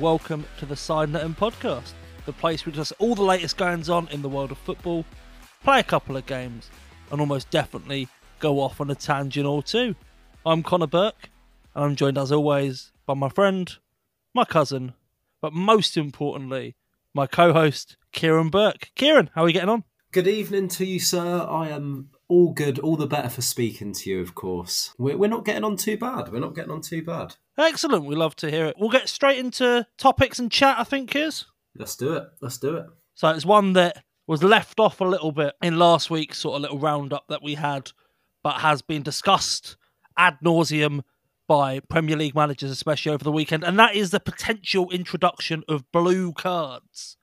Welcome to the Side Netting Podcast, the place we discuss all the latest goings on in the world of football, play a couple of games, and almost definitely go off on a tangent or two. I'm Connor Burke, and I'm joined as always by my friend, my cousin, but most importantly, my co-host Kieran Burke. Kieran, how are you getting on? Good evening to you, sir. I am all good, all the better for speaking to you, of course. We're, we're not getting on too bad. We're not getting on too bad. Excellent. We love to hear it. We'll get straight into topics and chat, I think, is. Let's do it. Let's do it. So it's one that was left off a little bit in last week's sort of little roundup that we had, but has been discussed ad nauseum by Premier League managers, especially over the weekend, and that is the potential introduction of blue cards.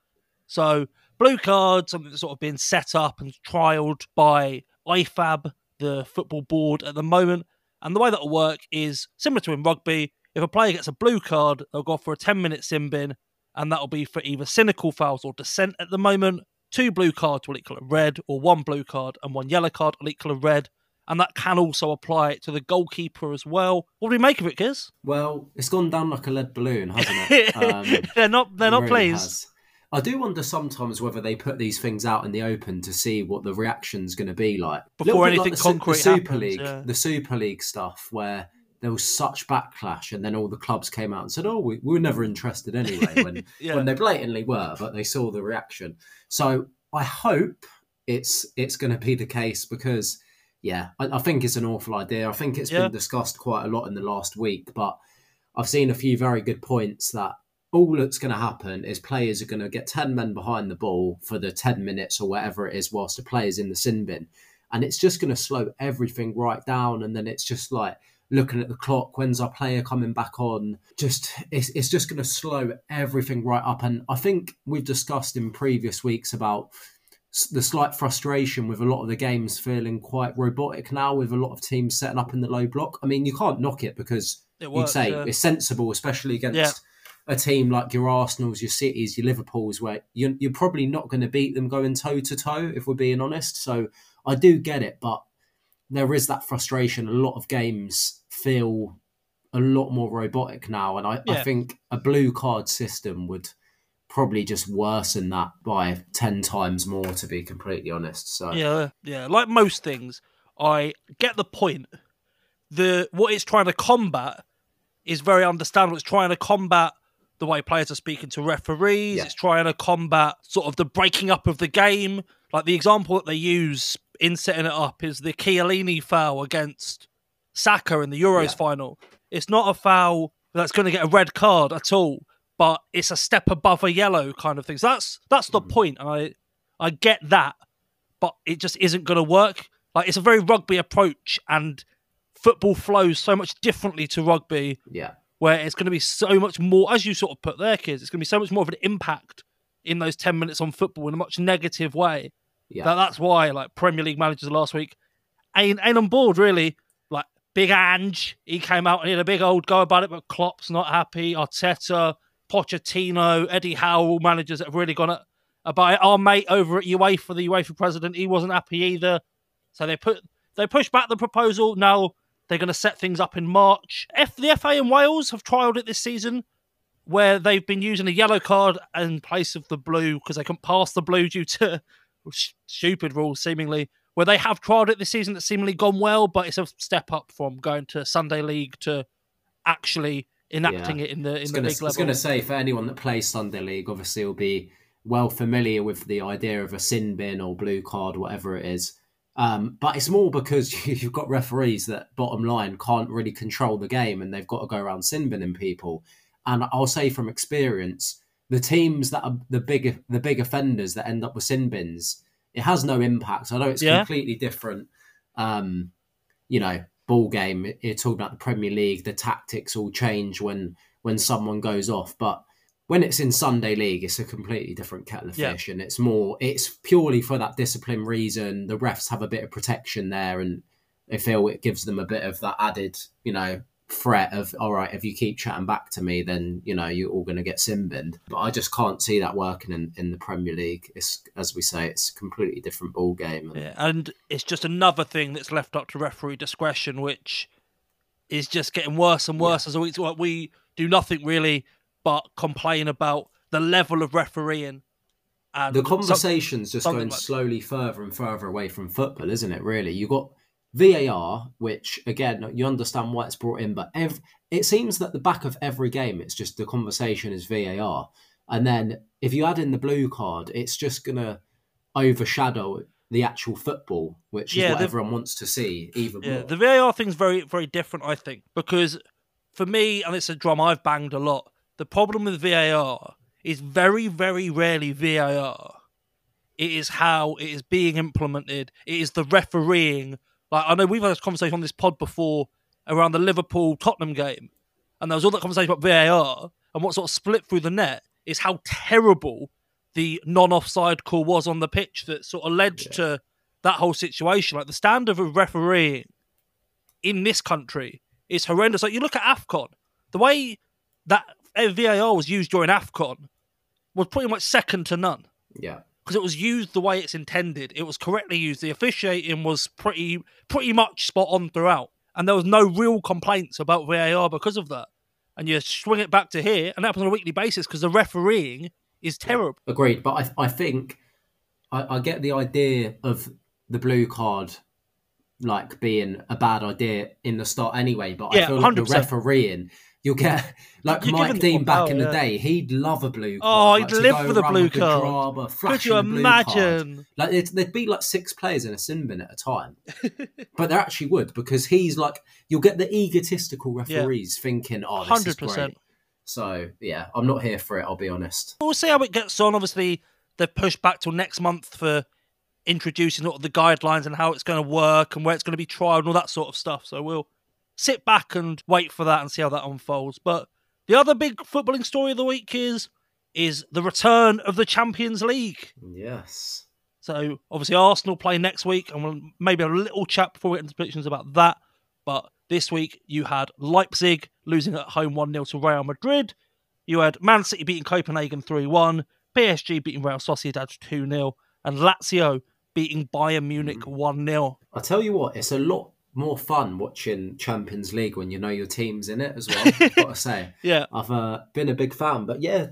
So, blue cards, something that's sort of been set up and trialed by IFAB, the football board at the moment. And the way that will work is similar to in rugby. If a player gets a blue card, they'll go for a 10 minute sin bin, and that'll be for either cynical fouls or dissent at the moment. Two blue cards will equal a red, or one blue card and one yellow card will equal a red. And that can also apply to the goalkeeper as well. What do we make of it, Giz? Well, it's gone down like a lead balloon, hasn't it? Um, they're not. They're not really pleased. has. I do wonder sometimes whether they put these things out in the open to see what the reaction's going to be like. Before anything the, concrete the Super happens, League, yeah. the Super League stuff where there was such backlash, and then all the clubs came out and said, "Oh, we, we were never interested anyway." When Yeah. when they blatantly were, but they saw the reaction. So I hope it's it's going to be the case because yeah, I, I think it's an awful idea. I think it's Yeah. been discussed quite a lot in the last week, but I've seen a few very good points that all that's going to happen is players are going to get 10 men behind the ball for the 10 minutes or whatever it is whilst the player's in the sin bin. And it's just going to slow everything right down. And then it's just like looking at the clock, when's our player coming back on? Just it's, it's just going to slow everything right up. And I think we've discussed in previous weeks about the slight frustration with a lot of the games feeling quite robotic now with a lot of teams setting up in the low block. I mean, you can't knock it because It you'd say yeah. it's sensible, especially against Yeah. A team like your Arsenals, your Cities, your Liverpools, where you're, you're probably not going to beat them going toe to toe, if we're being honest. So I do get it, but there is that frustration. A lot of games feel a lot more robotic now, and I, I think a blue card system would probably just worsen that by 10 times more, to be completely honest. So, Yeah, yeah. Like most things, I get the point. The what it's trying to combat is very understandable. It's trying to combat the way players are speaking to referees. Yeah. It's trying to combat sort of the breaking up of the game. Like the example that they use in setting it up is the Chiellini foul against Saka in the Euros Yeah. final. It's not a foul that's going to get a red card at all, but it's a step above a yellow kind of thing. So that's that's the mm. point. And I I get that, but it just isn't going to work. Like it's a very rugby approach, and football flows so much differently to rugby, yeah. Where it's going to be so much more, as you sort of put there, kids. It's going to be so much more of an impact in those ten minutes on football in a much negative way. Yeah. That, that's why, like Premier League managers last week, ain't ain't on board really. Like Big Ange, he came out and he had a big old go about it, but Klopp's not happy. Arteta, Pochettino, Eddie Howe, all managers that have really gone at, about it. Our mate over at UEFA, the UEFA president, he wasn't happy either. So they put they pushed back the proposal. Now they're going to set things up in March. F the FA in Wales have trialled it this season, where they've been using a yellow card in place of the blue because they couldn't pass the blue due to stupid rules, seemingly. Where they have trialled it this season, that's seemingly gone well, but it's a step up from going to Sunday League to actually enacting Yeah. it in the in the gonna- big I was going to say, for anyone that plays Sunday League, obviously will be well familiar with the idea of a sin bin or blue card, whatever it is. Um, but it's more because you've got referees that, bottom line, can't really control the game and they've got to go around sin binning people. And I'll say from experience, the teams that are the big the big offenders that end up with sin bins, it has no impact. I know it's Yeah. completely different. Um, you know, ball game. You're talking about the Premier League. The tactics all change when when someone goes off, but when it's in Sunday League, it's a completely different kettle of Yeah. fish, and it's more. It's purely for that discipline reason. The refs have a bit of protection there, and they feel it gives them a bit of that added, you know, threat of all right, if you keep chatting back to me, then you know you're all going to get simbined. But I just can't see that working in, in the Premier League. It's as we say, it's a completely different ball game. And Yeah, and it's just another thing that's left up to referee discretion, which is just getting worse and worse as a week. Like we do nothing really but complain about the level of refereeing. And the conversation's just going like- slowly further and further away from football, isn't it? Really, you got VAR, which again you understand why it's brought in, but ev- it seems that the back of every game, it's just the conversation is VAR, and then if you add in the blue card, it's just gonna overshadow the actual football, which is what the- everyone wants to see even Yeah, more. the VAR thing's very, very different, I think, because for me, and it's a drum I've banged a lot. The problem with VAR is very, very rarely VAR. It is how it is being implemented. It is the refereeing. Like I know we've had this conversation on this pod before around the Liverpool Tottenham game, and there was all that conversation about VAR and what sort of split through the net is how terrible the non-offside call was on the pitch that sort of led Yeah. to that whole situation. Like the standard of refereeing in this country is horrendous. Like you look at AFCON, the way that VAR was used during AFCON was pretty much second to none yeah, because it was used the way it's intended. It was correctly used. The officiating was pretty pretty much spot on throughout, and there was no real complaints about VAR because of that. And you swing it back to here, and that happens on a weekly basis because the refereeing is terrible. agreed. But I, I think I, I get the idea of the blue card like being a bad idea in the start anyway. But I Yeah, feel like the 100%. refereeing, you'll get like You're Mike Dean back in the yeah. day. He'd love a blue Card. Oh, card. he'd like, live for the blue card. drama, Could you blue card. imagine? Like there'd, there'd be like six players in a sin bin at a time, but there actually would because he's like you'll get the egotistical referees thinking, "Oh, this is 100%. great." So yeah, I'm not here for it. I'll be honest. We'll see how it gets on. Obviously, they've pushed back till next month for introducing all the guidelines and how it's going to work and where it's going to be trialed and all that sort of stuff. So we'll sit back and wait for that and see how that unfolds. But the other big footballing story of the week is is the return of the Champions League. Yes. So obviously Arsenal play next week, and we'll maybe a little chat before we get into predictions about that. But this week you had Leipzig losing at home one 0 to Real Madrid. You had Man City beating Copenhagen three one, PSG beating Real Sociedad two 0 and Lazio beating Bayern Munich mm. one 0 I tell you what, it's a lot more fun watching Champions League when you know your team's in it as well. I've got to say, Yeah, I've uh, been a big fan, but yeah,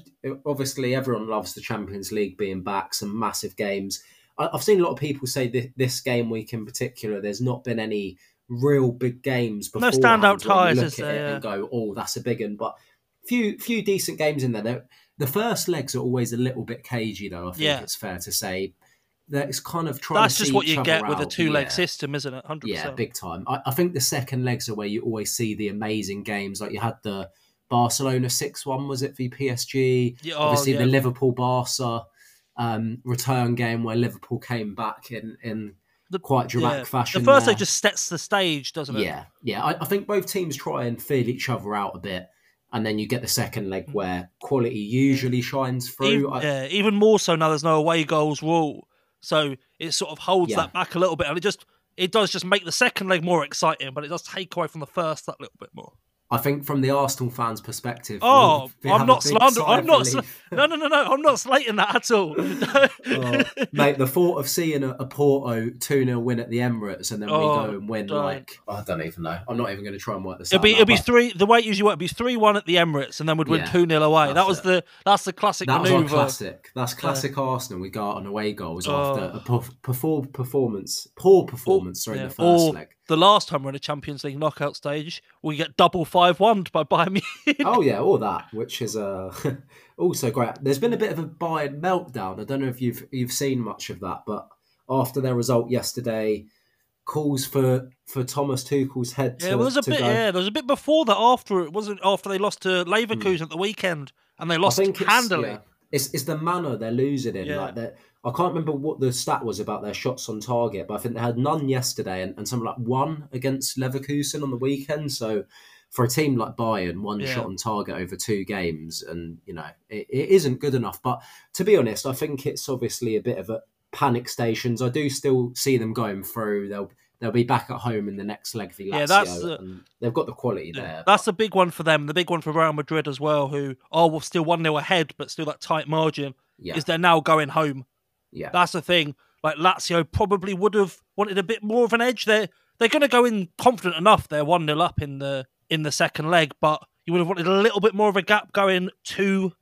obviously everyone loves the Champions League being back. Some massive games. I, I've seen a lot of people say this, this game week in particular. There's not been any real big games. No standout ties, look is at there, it yeah. and go, "Oh, that's a big one." But few few decent games in there. They're- The first legs are always a little bit cagey, though. I think Yeah. it's fair to say. That it's kind of trying. that's just what you get with a two leg Yeah. system, isn't it? Hundred Yeah, percent. big time. I, I think the second legs are where you always see the amazing games. Like you had the Barcelona 6 1, was it, v PSG? Yeah, oh, Obviously, yeah. the Liverpool Barca um, return game where Liverpool came back in, in The- quite dramatic Yeah. fashion. The first there. leg just sets the stage, doesn't it? Yeah, yeah. I, I think both teams try and feel each other out a bit. And then you get the second leg where quality usually shines through. Even, I- yeah, even more so now. There's no away goals rule, so it sort of holds Yeah. that back a little bit, and it just it does just make the second leg more exciting, but it does take away from the first that little bit more. I think from the Arsenal fans' perspective, Oh, I'm not slandering. I'm not. Sl- no, no, no, no. I'm not slating that at all. Oh, mate, the thought of seeing a, a Porto 2 0 win at the Emirates and then we Oh, go and win, like, I don't even know. I'm not even going to try and work this it'll out. be it'll be but three. The way it usually works, be three one at the Emirates, and then we'd win Yeah, two 0 away. That was it. the that's the classic That was our classic. That's classic Arsenal. We go out on away goals Oh. after a poor, poor performance, poor performance, sorry, Yeah, the first leg. The last time we're in a Champions League knockout stage, we get double five one by Bayern Munich. Oh yeah, all that, which is uh, also great. There's been a bit of a Bayern meltdown. I don't know if you've you've seen much of that, but after their result yesterday, calls for for Thomas Tuchel's head Yeah, to, there was a bit. go. Yeah, there was a bit before that. After it wasn't after they lost to Leverkusen at the weekend, and they lost think it's, handily. yeah, it's it's the manner they're losing in. Yeah. Like that, I can't remember what the stat was about their shots on target, but I think they had none yesterday and, and something like one against Leverkusen on the weekend. So for a team like Bayern, one Yeah. shot on target over two games, and you know it, it isn't good enough. But to be honest, I think it's obviously a bit of a panic stations. I do still see them going through. They'll they'll be back at home in the next leg Lazio, Yeah, that's, uh, and they've got the quality Yeah, there. That's a big one for them. The big one for Real Madrid as well, who are still 1 0 ahead, but still that tight margin, yeah, is they're now going home. Yeah. That's the thing. Like Lazio probably would have wanted a bit more of an edge. They're they're going to go in confident enough. They're one 0 up in the in the second leg, but You would have wanted a little bit more of a gap going to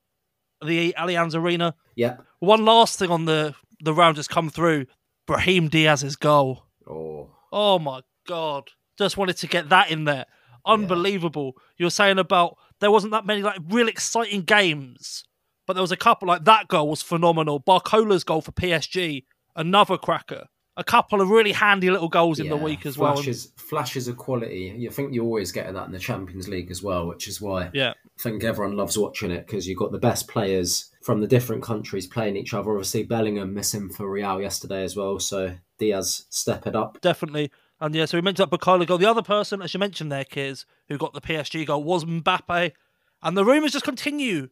the Allianz Arena. Yeah. One last thing on the the round has come through: Brahim Diaz's goal. Oh. Oh my god! Just wanted to get that in there. Unbelievable. You were saying about there wasn't that many like real exciting games, but there was a couple like that goal was phenomenal. Barcola's goal for PSG, another cracker. A couple of really handy little goals in the week as well. flashes, Flashes of quality. You think you're always getting that in the Champions League as well, which is why Yeah, I think everyone loves watching it because you've got the best players from the different countries playing each other. Obviously, Bellingham missing for Real yesterday as well, so Diaz step it up. definitely. And yeah, so we mentioned that Barcola goal. The other person, as you mentioned there, Kiz, who got the PSG goal was Mbappe. And the rumours just continue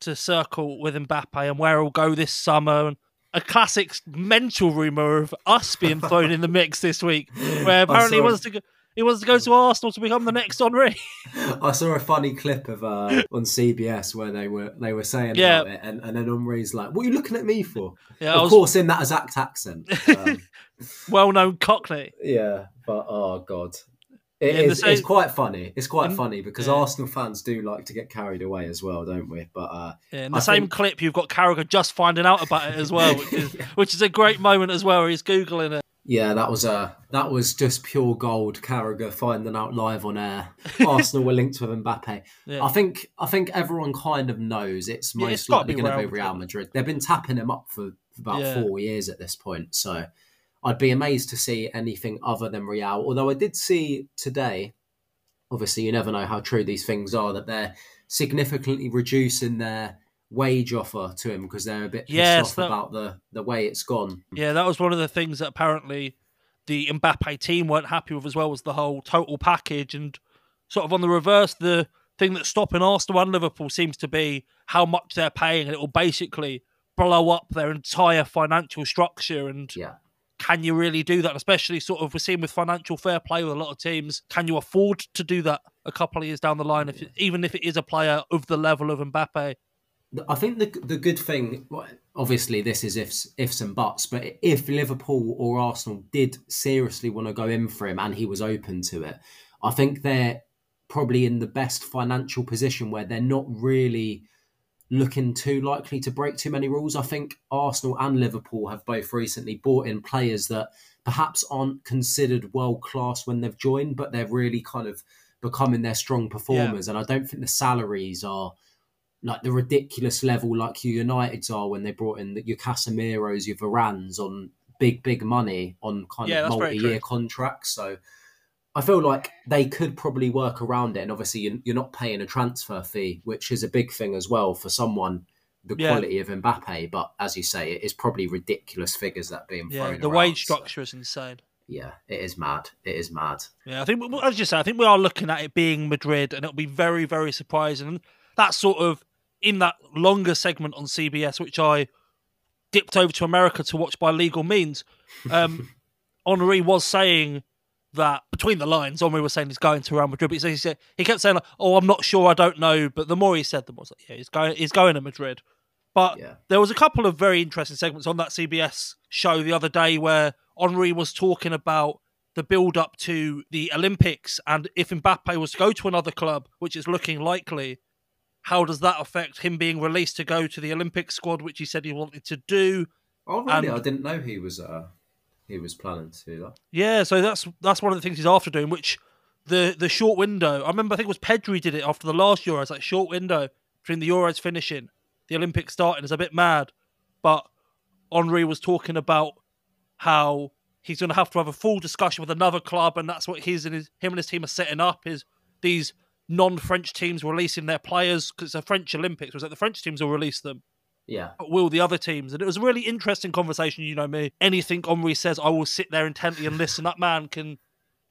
to circle with Mbappe and where he'll go this summer. And a classic mental rumour of us being thrown in the mix this week, where apparently he wants to go. He wants to go to Arsenal to become the next Henri. I saw a funny clip of uh, on CBS where they were they were saying Yeah. about it, and, and then Henri's like, "What are you looking at me for?" Yeah, of was course, in that exact accent. Um, well-known Cockney. Yeah, but oh god, it Yeah, is, same- it's quite funny. It's quite funny because yeah. Arsenal fans do like to get carried away as well, don't we? But uh, Yeah, in the I same think- clip, you've got Carragher just finding out about it as well, which is which is a great moment as well. He's googling it. yeah, that was uh, that was just pure gold. Carragher finding out live on air. Arsenal were linked with Mbappe. Yeah. I think I think everyone kind of knows it's most it's likely going to be Real Madrid. They've been tapping him up for, for about four years at this point, so I'd be amazed to see anything other than Real. Although I did see today, obviously you never know how true these things are, that they're significantly reducing their wage offer to him because they're a bit pissed Yes, off that- about the the way it's gone. Yeah, that was one of the things that apparently the Mbappe team weren't happy with as well was the whole total package and sort of on the reverse, the thing that's stopping Arsenal and Liverpool seems to be how much they're paying, and it will basically blow up their entire financial structure. And Yeah. Can you really do that? Especially sort of we're seeing with financial fair play with a lot of teams. Can you afford to do that a couple of years down the line, if even if it is a player of the level of Mbappe? I think the the good thing, obviously, this is ifs ifs and buts, but if Liverpool or Arsenal did seriously want to go in for him and he was open to it, I think they're probably in the best financial position where they're not really looking too likely to break too many rules. I think Arsenal and Liverpool have both recently bought in players that perhaps aren't considered world class when they've joined, but they're really kind of becoming their strong performers. And I don't think the salaries are like the ridiculous level like your Uniteds are when they brought in the, your Casemiro's, your Varans on big, big money on kind Yeah, of multi-year contracts. So I feel like they could probably work around it. And obviously, you're, not paying a transfer fee, which is a big thing as well for someone the Yeah. quality of Mbappe. But as you say, it is probably ridiculous figures that are being Yeah, thrown the around. wage So, structure is insane. yeah, it is mad. It is mad. Yeah, I think, as you say, I think we are looking at it being Madrid, and it'll be very, very surprising. That sort of in that longer segment on CBS, which I dipped over to America to watch by legal means. Um, Henri was saying that between the lines, Henri was saying he's going to Real Madrid, but he said he kept saying, like, "Oh, I'm not sure, I don't know." But the more he said, the more was like, "Yeah, he's going, he's going to Madrid." But Yeah. there was a couple of very interesting segments on that CBS show the other day where Henri was talking about the build up to the Olympics and if Mbappe was to go to another club, which is looking likely, how does that affect him being released to go to the Olympic squad, which he said he wanted to do? Oh, really? And- I didn't know he was uh, he was planning to do that. Yeah, so that's that's one of the things he's after doing, which the the short window. I remember I think it was Pedri did it after the last Euros, like short window between the Euros finishing, the Olympics starting is a bit mad. But Henri was talking about how he's going to have to have a full discussion with another club, and that's what his and his him and his team are setting up is these non-French teams releasing their players because the French Olympics was that the French teams will release them Yeah. will the other teams. And it was a really interesting conversation. You know me. Anything Henri says, I will sit there intently and listen. That man can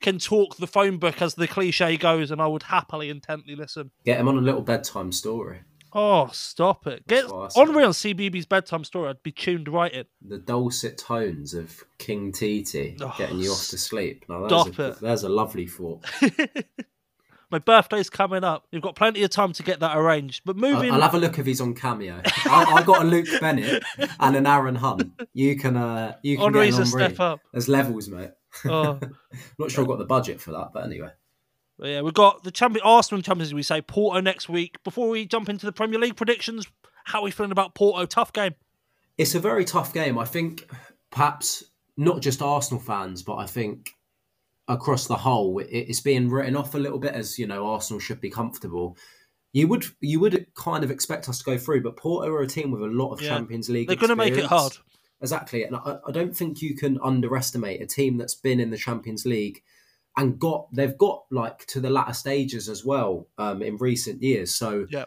can talk the phone book as the cliche goes, and I would happily intently listen. Get him on a little bedtime story. Oh, stop it! Get That's what I. Henri on CBeebies bedtime story. I'd be tuned right in. The dulcet tones of King Titi Oh, getting you off to sleep. Now, stop there's, a, it. there's a lovely thought. My birthday's coming up. You've got plenty of time to get that arranged. But I'll, moving, I'll have a look if he's on Cameo. I, I got a Luke Bennett and an Aaron Hunt. You can, uh, you can Henri's get a an Henri. step up. There's levels, mate. Oh. Not sure I've got the budget for that, but anyway. But yeah, we've got the champion Arsenal Champions We say Porto next week. Before we jump into the Premier League predictions, how are we feeling about Porto? Tough game. It's a very tough game. I think perhaps not just Arsenal fans, but I think across the whole, it's being written off a little bit as you know Arsenal should be comfortable. You would you would kind of expect us to go through, but Porto are a team with a lot of yeah. Champions League. They're going to make it hard. Exactly, and I, I don't think you can underestimate a team that's been in the Champions League and got they've got like to the latter stages as well um, in recent years. So yeah.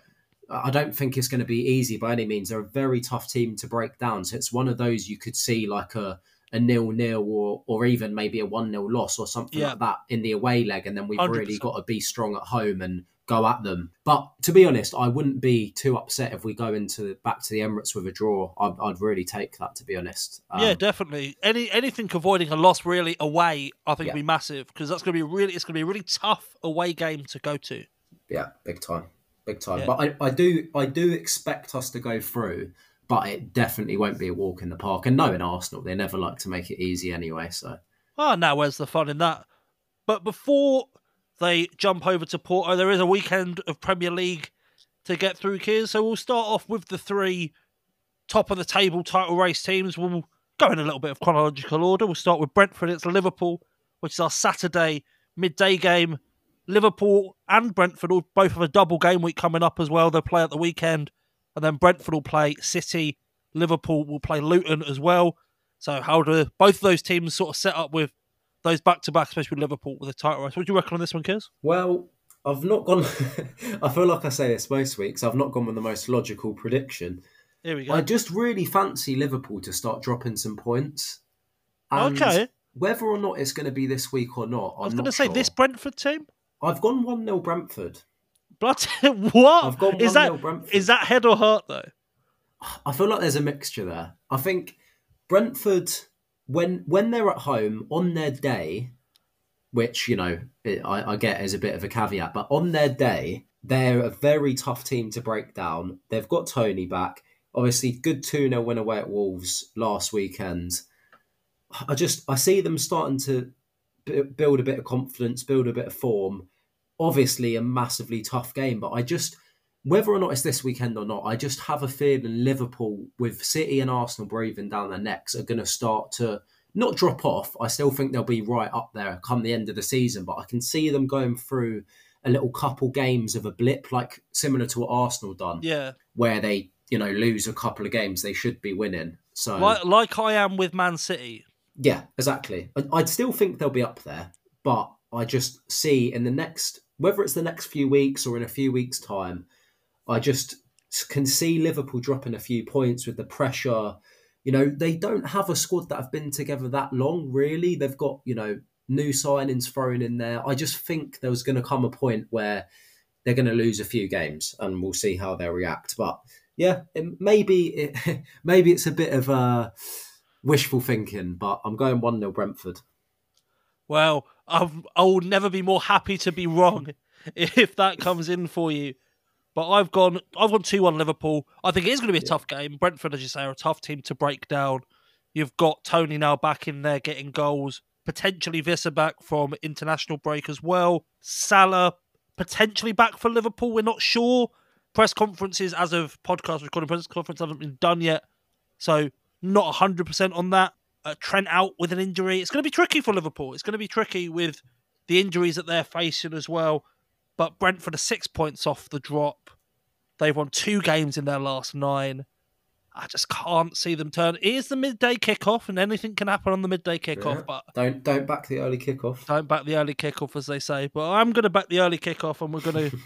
I don't think it's going to be easy by any means. They're a very tough team to break down. So it's one of those you could see like a a nil nil or or even maybe a one nil loss or something yeah. like that in the away leg, and then we've 100%. really got to be strong at home and go at them. But to be honest, I wouldn't be too upset if we go into back to the Emirates with a draw. I'd, I'd really take that, to be honest. Um, yeah, definitely. Any anything avoiding a loss really away, I think yeah. would be massive because that's going to be really it's going to be a really tough away game to go to. Yeah, big time, big time. Yeah. But I, I do I do expect us to go through. But it definitely won't be a walk in the park. And knowing Arsenal, they never like to make it easy anyway. So, oh, now where's the fun in that? But before they jump over to Porto. There is a weekend of Premier League to get through here, so we'll start off with the three top of the table title race teams. We'll go in a little bit of chronological order. We'll start with Brentford. It's Liverpool, which is our Saturday midday game. Liverpool and Brentford both have a double game week coming up as well. They'll play at the weekend, and then Brentford will play City. Liverpool will play Luton as well. So, how do both of those teams sort of set up with those back to back, especially with Liverpool with the title race. What do you reckon on this one, Kiz? Well, I've not gone. I feel like I say this most weeks. I've not gone with the most logical prediction. Here we go. I just really fancy Liverpool to start dropping some points. And okay. Whether or not it's going to be this week or not, I'm I was going to say sure. this Brentford team. I've gone one 0 Brentford. Blood, what? I've gone is that Brentford. is that head or heart though? I feel like there's a mixture there. I think Brentford when when they're at home on their day, which you know I, I get as a bit of a caveat, but on their day they're a very tough team to break down. They've got Toney back. Obviously, good 2 0 win away at Wolves last weekend. I just I see them starting to build a bit of confidence, build a bit of form. Obviously, a massively tough game, but I just whether or not it's this weekend or not, I just have a feeling Liverpool, with City and Arsenal breathing down their necks, are going to start to not drop off. I still think they'll be right up there come the end of the season, but I can see them going through a little couple games of a blip, like similar to what Arsenal done. Yeah, where they you know lose a couple of games they should be winning. So like, like I am with Man City. Yeah, exactly. I'd still think they'll be up there, but I just see in the next, whether it's the next few weeks or in a few weeks' time, I just can see Liverpool dropping a few points with the pressure. You know, they don't have a squad that have been together that long, really. They've got, you know, new signings thrown in there. I just think there was going to come a point where they're going to lose a few games and we'll see how they react. But yeah, it, maybe it, maybe it's a bit of a wishful thinking, but I'm going 1 0 Brentford. Well, I've, I will never be more happy to be wrong if that comes in for you. But I've gone I've gone two one Liverpool. I think it is going to be a yeah. tough game. Brentford, as you say, are a tough team to break down. You've got Toney now back in there getting goals. Potentially Wissa back from international break as well. Salah potentially back for Liverpool. We're not sure. Press conferences as of podcast recording press conference haven't been done yet, so not hundred percent on that. Uh, Trent out with an injury. It's going to be tricky for Liverpool. It's going to be tricky with the injuries that they're facing as well. But Brentford are six points off the drop. They've won two games in their last nine. I just can't see them turn. It is the midday kickoff, and anything can happen on the midday kickoff. Yeah. But don't don't back the early kickoff. Don't back the early kickoff, as they say. But I'm going to back the early kickoff, and we're going to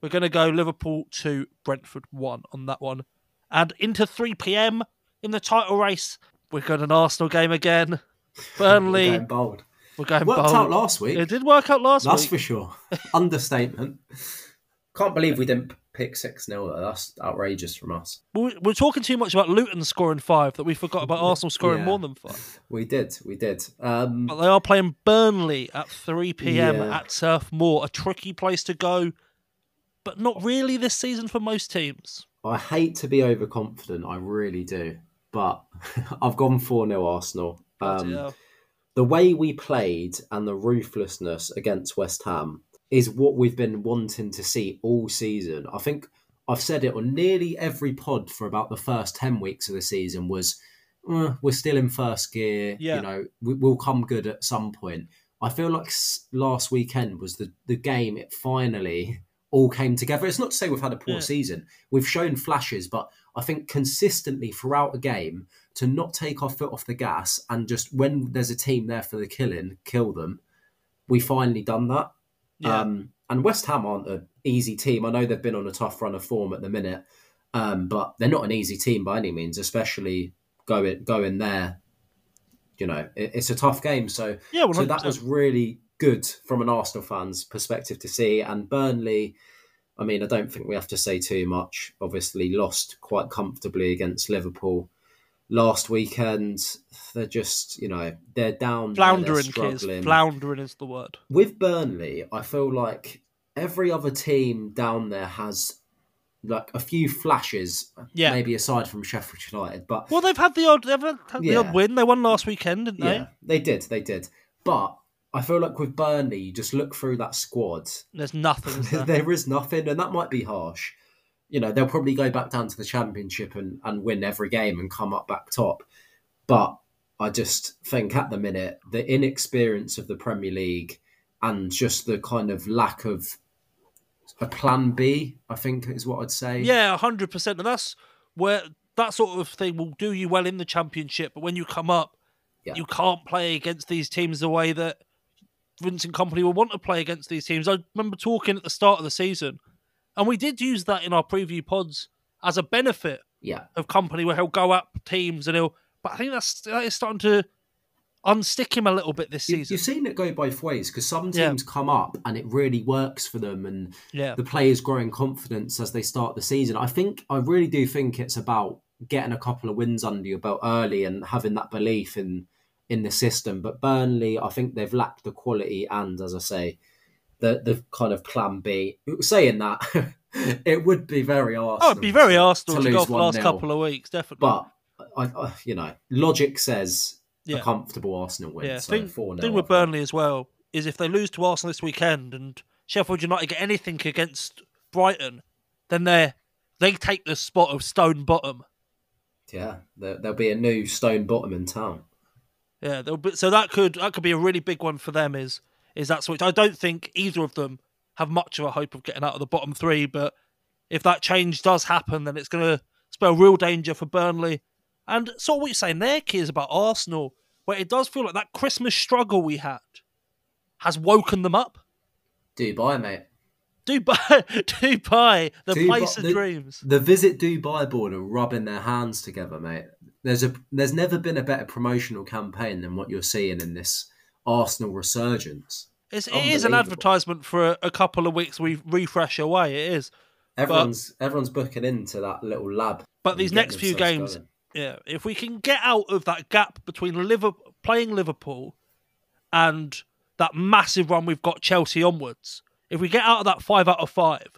we're going to go Liverpool to Brentford one on that one, and into three p.m. in the title race. We've got an Arsenal game again. Burnley bold. We're going worked bold. out last week. It did work out last That's week. That's for sure. Understatement. Can't believe we didn't pick 6 0. That's outrageous from us. We're talking too much about Luton scoring five that we forgot about Arsenal scoring yeah. more than five. We did. We did. Um, but they are playing Burnley at 3 pm yeah. at Turf Moor. A tricky place to go, but not really this season for most teams. I hate to be overconfident. I really do. But I've gone 4 0 Arsenal. Um, the way we played and the ruthlessness against West Ham, is what we've been wanting to see all season. I think I've said it on nearly every pod for about the first 10 weeks of the season was uh, we're still in first gear. Yeah. You know, we, we'll come good at some point. I feel like s- last weekend was the, the game it finally all came together. It's not to say we've had a poor Yeah. season. We've shown flashes, but I think consistently throughout a game to not take our foot off the gas and just when there's a team there for the killing, kill them. We finally done that. Yeah. Um, and West Ham aren't an easy team. I know they've been on a tough run of form at the minute, um, but they're not an easy team by any means, especially going going there. You know, it, it's a tough game. So, yeah, well, so that was really good from an Arsenal fan's perspective to see. And Burnley, I mean, I don't think we have to say too much. Obviously, lost quite comfortably against Liverpool last weekend. They're just, you know, they're down. floundering, kids. Floundering is the word. with Burnley, I feel like every other team down there has like a few flashes, Yeah. maybe aside from Sheffield United, but Well, they've had the odd, they've had the Yeah. odd win. They won last weekend, didn't they? yeah, they did, they did. But I feel like with Burnley, you just look through that squad, There's nothing. is there? there is nothing, and that might be harsh. You know, they'll probably go back down to the championship and, and win every game and come up back top. But I just think at the minute, the inexperience of the Premier League and just the kind of lack of a plan B, I think is what I'd say. Yeah, hundred percent, and that's where that sort of thing will do you well in the championship. But when you come up, Yeah. you can't play against these teams the way that Vincent Kompany will want to play against these teams. I remember talking at the start of the season, and we did use that in our preview pods as a benefit Yeah. of Kompany, where he'll go up teams and he'll. But I think that's that is starting to unstick him a little bit this season. you've seen it go both ways because some Yeah. teams come up and it really works for them and yeah, the players grow in confidence as they start the season. I think I really do think it's about getting a couple of wins under your belt early and having that belief in in the system. But Burnley, I think they've lacked the quality and, as I say, the the kind of plan B. Saying that, it would be very Arsenal. oh, it'd be very Arsenal to to, lose the last 1-0. couple of weeks, definitely. But I, I, you know, logic says Yeah. a comfortable Arsenal win. Yeah, so thing, thing with Burnley as well is if they lose to Arsenal this weekend and Sheffield United get anything against Brighton, then they they take the spot of stone bottom. Yeah, there, there'll be a new stone bottom in town. Yeah, be, so that could that could be a really big one for them. Is is that switch? I don't think either of them have much of a hope of getting out of the bottom three, but if that change does happen, then it's going to spell real danger for Burnley. And sort of what you're saying there, Key, is about Arsenal, where it does feel like that Christmas struggle we had has woken them up. Dubai, mate. Dubai, Dubai, the Dubai- place of the- dreams. The Visit Dubai board are rubbing their hands together, mate. There's a there's never been a better promotional campaign than what you're seeing in this Arsenal resurgence. It's, it is an advertisement for a, a couple of weeks. We refresh away. It is, Everyone's everyone's booking into that little lab. but these next few games, going. yeah. If we can get out of that gap between Liverpool playing Liverpool and that massive run we've got Chelsea onwards, if we get out of that five out of five,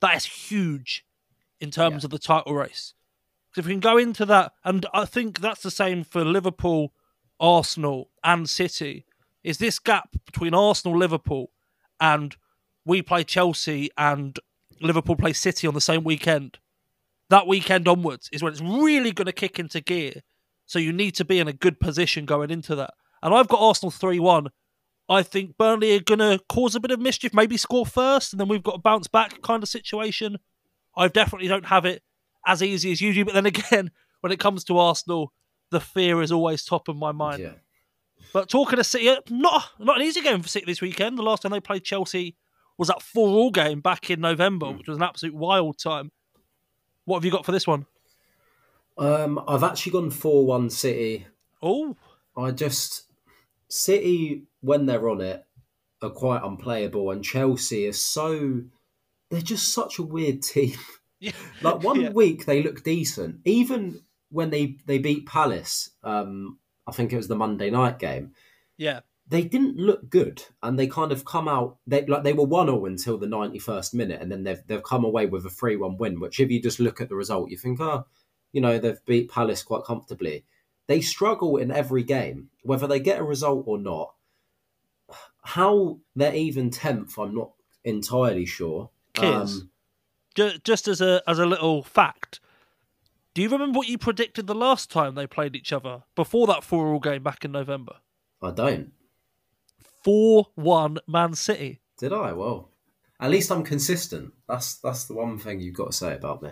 that is huge in terms Yeah. of the title race. 'Cause if we can go into that, and I think that's the same for Liverpool, Arsenal, and City, is this gap between Arsenal, Liverpool, and we play Chelsea and Liverpool play City on the same weekend. That weekend onwards is when it's really going to kick into gear. So you need to be in a good position going into that. And I've got Arsenal 3 1. I think Burnley are going to cause a bit of mischief, maybe score first, and then we've got a bounce back kind of situation. I definitely don't have it as easy as you do. But then again, when it comes to Arsenal, the fear is always top of my mind. Yeah. But talking to City, not not an easy game for City this weekend. The last time they played Chelsea was that four-all game back in November, Hmm. which was an absolute wild time. What have you got for this one? Um, I've actually gone four one City. Oh, I just City when they're on it are quite unplayable, and Chelsea is so they're just such a weird team. Yeah, Like one Yeah. week they look decent, even when they they beat Palace. Um, I think it was the Monday night game. yeah, They didn't look good, and they kind of come out. They like they were one 0 until the ninety first minute, and then they've they've come away with a three one win. Which, if you just look at the result, you think, oh, you know, they've beat Palace quite comfortably. They struggle in every game, whether they get a result or not. How they're even tenth, I'm not entirely sure. Kiz, Um, just as a as a little fact, do you remember what you predicted the last time they played each other before that four all game back in November? I don't. Four one Man City. Did I? Well, at least I'm consistent. That's that's the one thing you've got to say about me.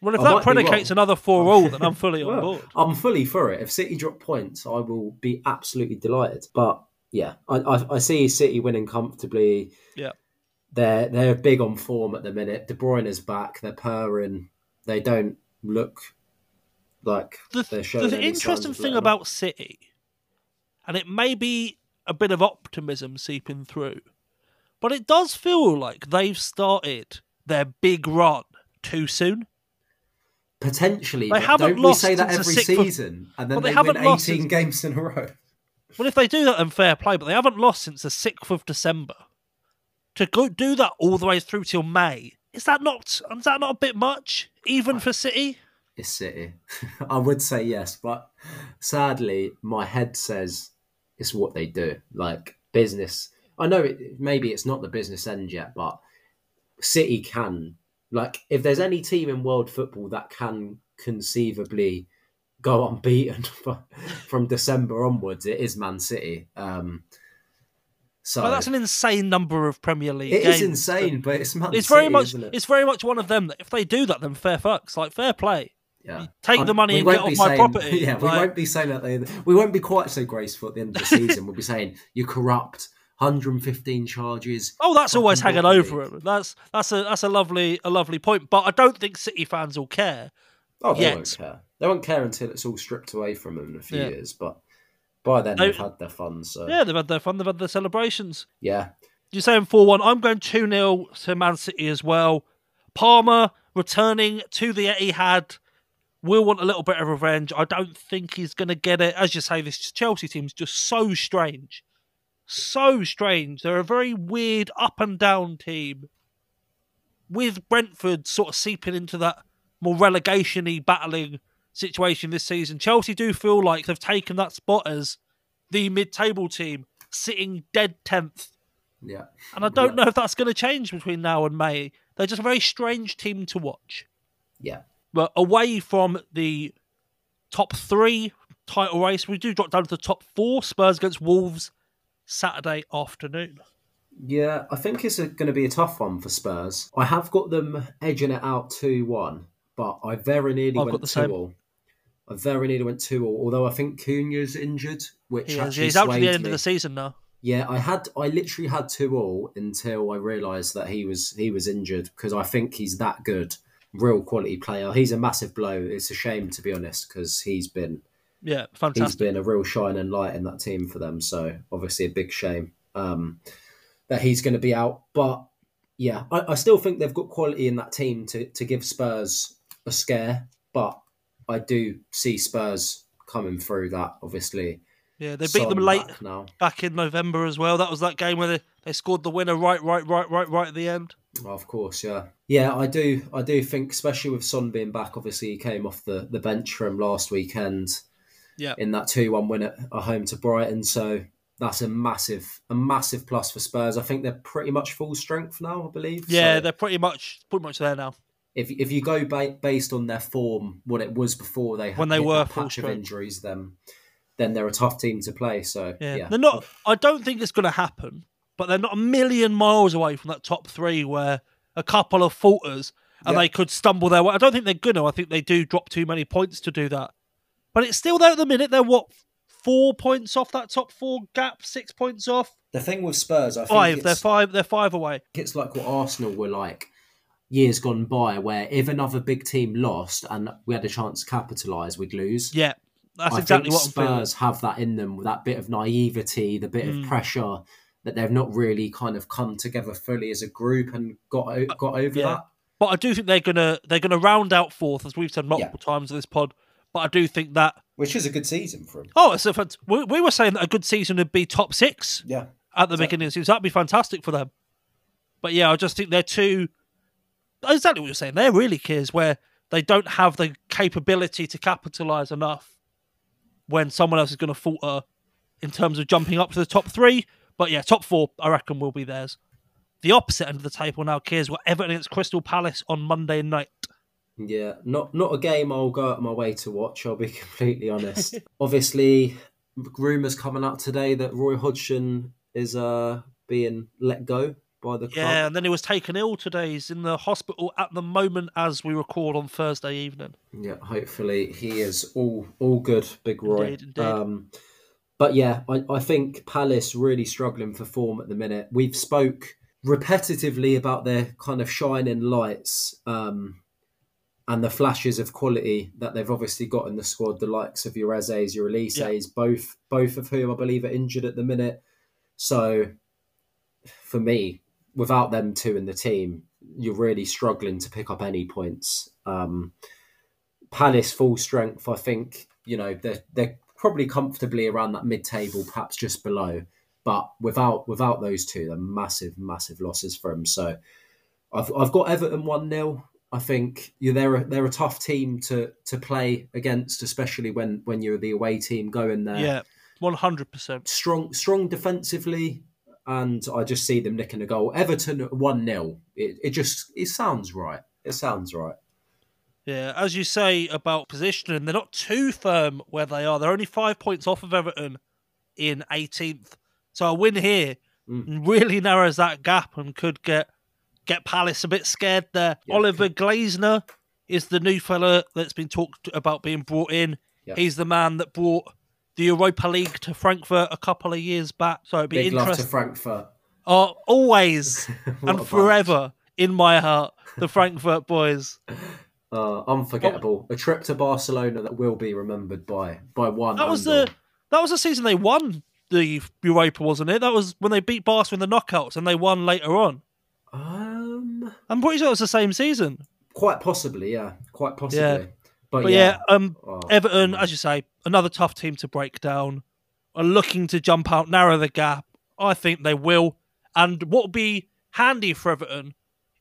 Well, if I that predicates another four all, then I'm fully on board. I'm fully for it. If City drop points, I will be absolutely delighted. But yeah, I, I, I see City winning comfortably. Yeah. They're they're big on form at the minute. De Bruyne is back. They're purring. They don't look like the, they're showing the interesting thing about City, and it may be a bit of optimism seeping through, but it does feel like they've started their big run too soon. potentially. They but haven't don't lost we say that every sixth of- season, and then they they, haven't win lost 18 since- games in a row? Well, if they do that, then fair play, but they haven't lost since the 6th of December. To go do that all the way through till May, is that not is that not a bit much, even for City? It's City. I would say yes, but sadly, my head says it's what they do. Like business. I know it, maybe it's not the business end yet, but City can. Like, if there's any team in world football that can conceivably go unbeaten from December onwards, it is Man City. Um, so that's an insane number of Premier League it games. is insane, but it's Man It's City, very much it? it's very much one of them that if they do that, then fair fucks, like fair play. Yeah. Take the money and get off be my saying- property. Yeah, we Like- won't be saying that. They, we won't be quite so graceful at the end of the season. we'll be saying you're corrupt, 115 charges. Oh, that's always hanging over him. That's that's a that's a lovely a lovely point. But I don't think City fans will care. Oh, they Yet. won't care. They won't care until it's all stripped away from them in a few Yeah. years. But by then, They- they've had their fun. So Yeah, they've had their fun. They've had their celebrations. yeah. You're saying 4 1. I'm going 2 0 to Man City as well. Palmer returning to the Etihad will want a little bit of revenge. I don't think he's going to get it. As you say, this Chelsea team's just so strange. So strange. They're a very weird up and down team. With Brentford sort of seeping into that more relegation y battling situation this season, Chelsea do feel like they've taken that spot as the mid table team, sitting dead 10th Yeah. and I don't know if that's going to change between now and May. They're just a very strange team to watch. Yeah. But away from the top three title race, we do drop down to the top four. Spurs against Wolves Saturday afternoon. Yeah, I think it's going to be a tough one for Spurs. I have got them edging it out 2 1, but I very nearly I've got went the 2 same. 0. I very nearly went 2 0, although I think Cunha's injured, which He is, he's out to the end me. of the season now. Yeah, I had I literally had two all until I realised that he was he was injured because I think he's that good, real quality player. He's a massive blow. It's a shame to be honest because he's been Yeah, he's been a real shining light in that team for them. So obviously a big shame um, that he's going to be out. But yeah, I, I still think they've got quality in that team to to give Spurs a scare. But I do see Spurs coming through that. Obviously, Yeah, they beat them late back now. back in November as well. That was that game where they, they scored the winner right, right, right, right, right at the end. Of course, yeah, yeah. I do, I do think, especially with Son being back. Obviously, he came off the, the bench from last weekend. Yeah. in that two one win at, at home to Brighton. So that's a massive, a massive plus for Spurs. I think they're pretty much full strength now. I believe. Yeah, So they're pretty much pretty much there now. If if you go ba- based on their form, what it was before they When they were full patch of injuries, then then they're a tough team to play. So Yeah. yeah, They're not I don't think it's gonna happen, but they're not a million miles away from that top three where a couple of falters and Yeah. they could stumble their way. I don't think they're gonna. I think they do drop too many points to do that. But it's still there at the minute. They're what four points off that top four gap, six points off. The thing with Spurs, I think Five. They're five they're five away. it's like what Arsenal were like years gone by, where if another big team lost and we had a chance to capitalise, we'd lose. Yeah. That's I exactly think what. Spurs have that in them, with that bit of naivety, the bit Mm. of pressure that they've not really kind of come together fully as a group and got got over yeah. that. But I do think they're gonna they're gonna round out fourth, as we've said multiple times in this pod. But I do think that Which is a good season for them. oh, it's a fant- we, we were saying that a good season would be top six. Yeah, at the beginning of the season. That'd be fantastic for them. But yeah, I just think they're too. Exactly what you're saying. They're really kids where they don't have the capability to capitalise enough when someone else is going to falter in terms of jumping up to the top three. But yeah, top four, I reckon, will be theirs. the opposite end of the table now. Kears got Everton against Crystal Palace on Monday night. Yeah, not not a game I'll go out my way to watch. I'll be completely honest. Obviously, rumours coming out today that Roy Hodgson is uh being let go by the club. Yeah, and then he was taken ill today. He's in the hospital at the moment as we record on Thursday evening. Yeah, hopefully he is all all good, Big Roy. Indeed, indeed. Um, but yeah, I, I think Palace really struggling for form at the minute. We've spoke repetitively about their kind of shining lights um, and the flashes of quality that they've obviously got in the squad. The likes of your Ezes, your Olises, both both of whom I believe are injured at the minute. So for me, without them two in the team, you're really struggling to pick up any points. Um, Palace full strength, I think you know they're they're probably comfortably around that mid table, perhaps just below. But without without those two, they're massive massive losses for them. So I've I've got Everton one 0 I think you they're a, they're a tough team to to play against, especially when when you're the away team going there. Yeah, one hundred percent. strong strong defensively, and I just see them nicking a goal. Everton one 0 It it just it sounds right. It sounds right. Yeah, as you say about positioning, they're not too firm where they are. They're only five points off of Everton in 18th. So a win here Mm. really narrows that gap and could get get Palace a bit scared there. Yeah. Oliver Glasner is the new fella that's been talked about being brought in. Yeah. He's the man that brought the Europa League to Frankfurt a couple of years back. So it'd be Big love to. Frankfurt. Oh, always and forever in my heart, the Frankfurt boys. Uh, unforgettable. A trip to Barcelona that will be remembered by by one. That was the that was the season they won the Europa, wasn't it? That was when they beat Barca in the knockouts and they won later on. Um, I'm pretty sure it was the same season. quite possibly, yeah, quite possibly. Yeah. But, But yeah, yeah, um, Oh, Everton, as you say, another tough team to break down. Are looking to jump out, narrow the gap. I think they will. And what will be handy for Everton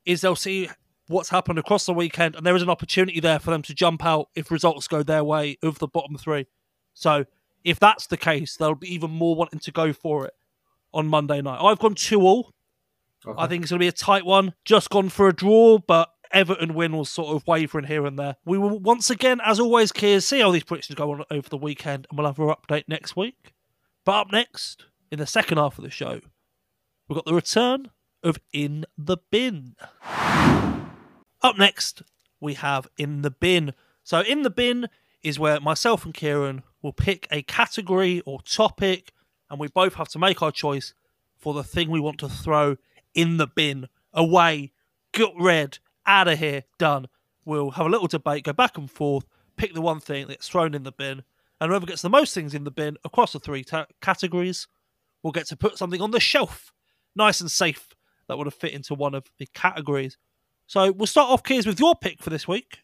is they'll see what's happened across the weekend, and there is an opportunity there for them to jump out if results go their way of the bottom three. So if that's the case, they'll be even more wanting to go for it on Monday night. I've gone two all. okay. I think it's going to be a tight one. Just gone for a draw, but Everton win was sort of wavering here and there. We will once again, as always, Kiers, see how these predictions go on over the weekend, and we'll have our update next week. But up next, in the second half of the show, we've got the return of In the Bin. Up next, we have In the Bin. So, In the Bin is where myself and Kieran will pick a category or topic, and we both have to make our choice for the thing we want to throw in the bin, away, gut rid, out of here, done. We'll have a little debate, go back and forth, pick the one thing that's thrown in the bin, and whoever gets the most things in the bin across the three ta- categories will get to put something on the shelf, nice and safe, that would have fit into one of the categories. So we'll start off, Keys, with your pick for this week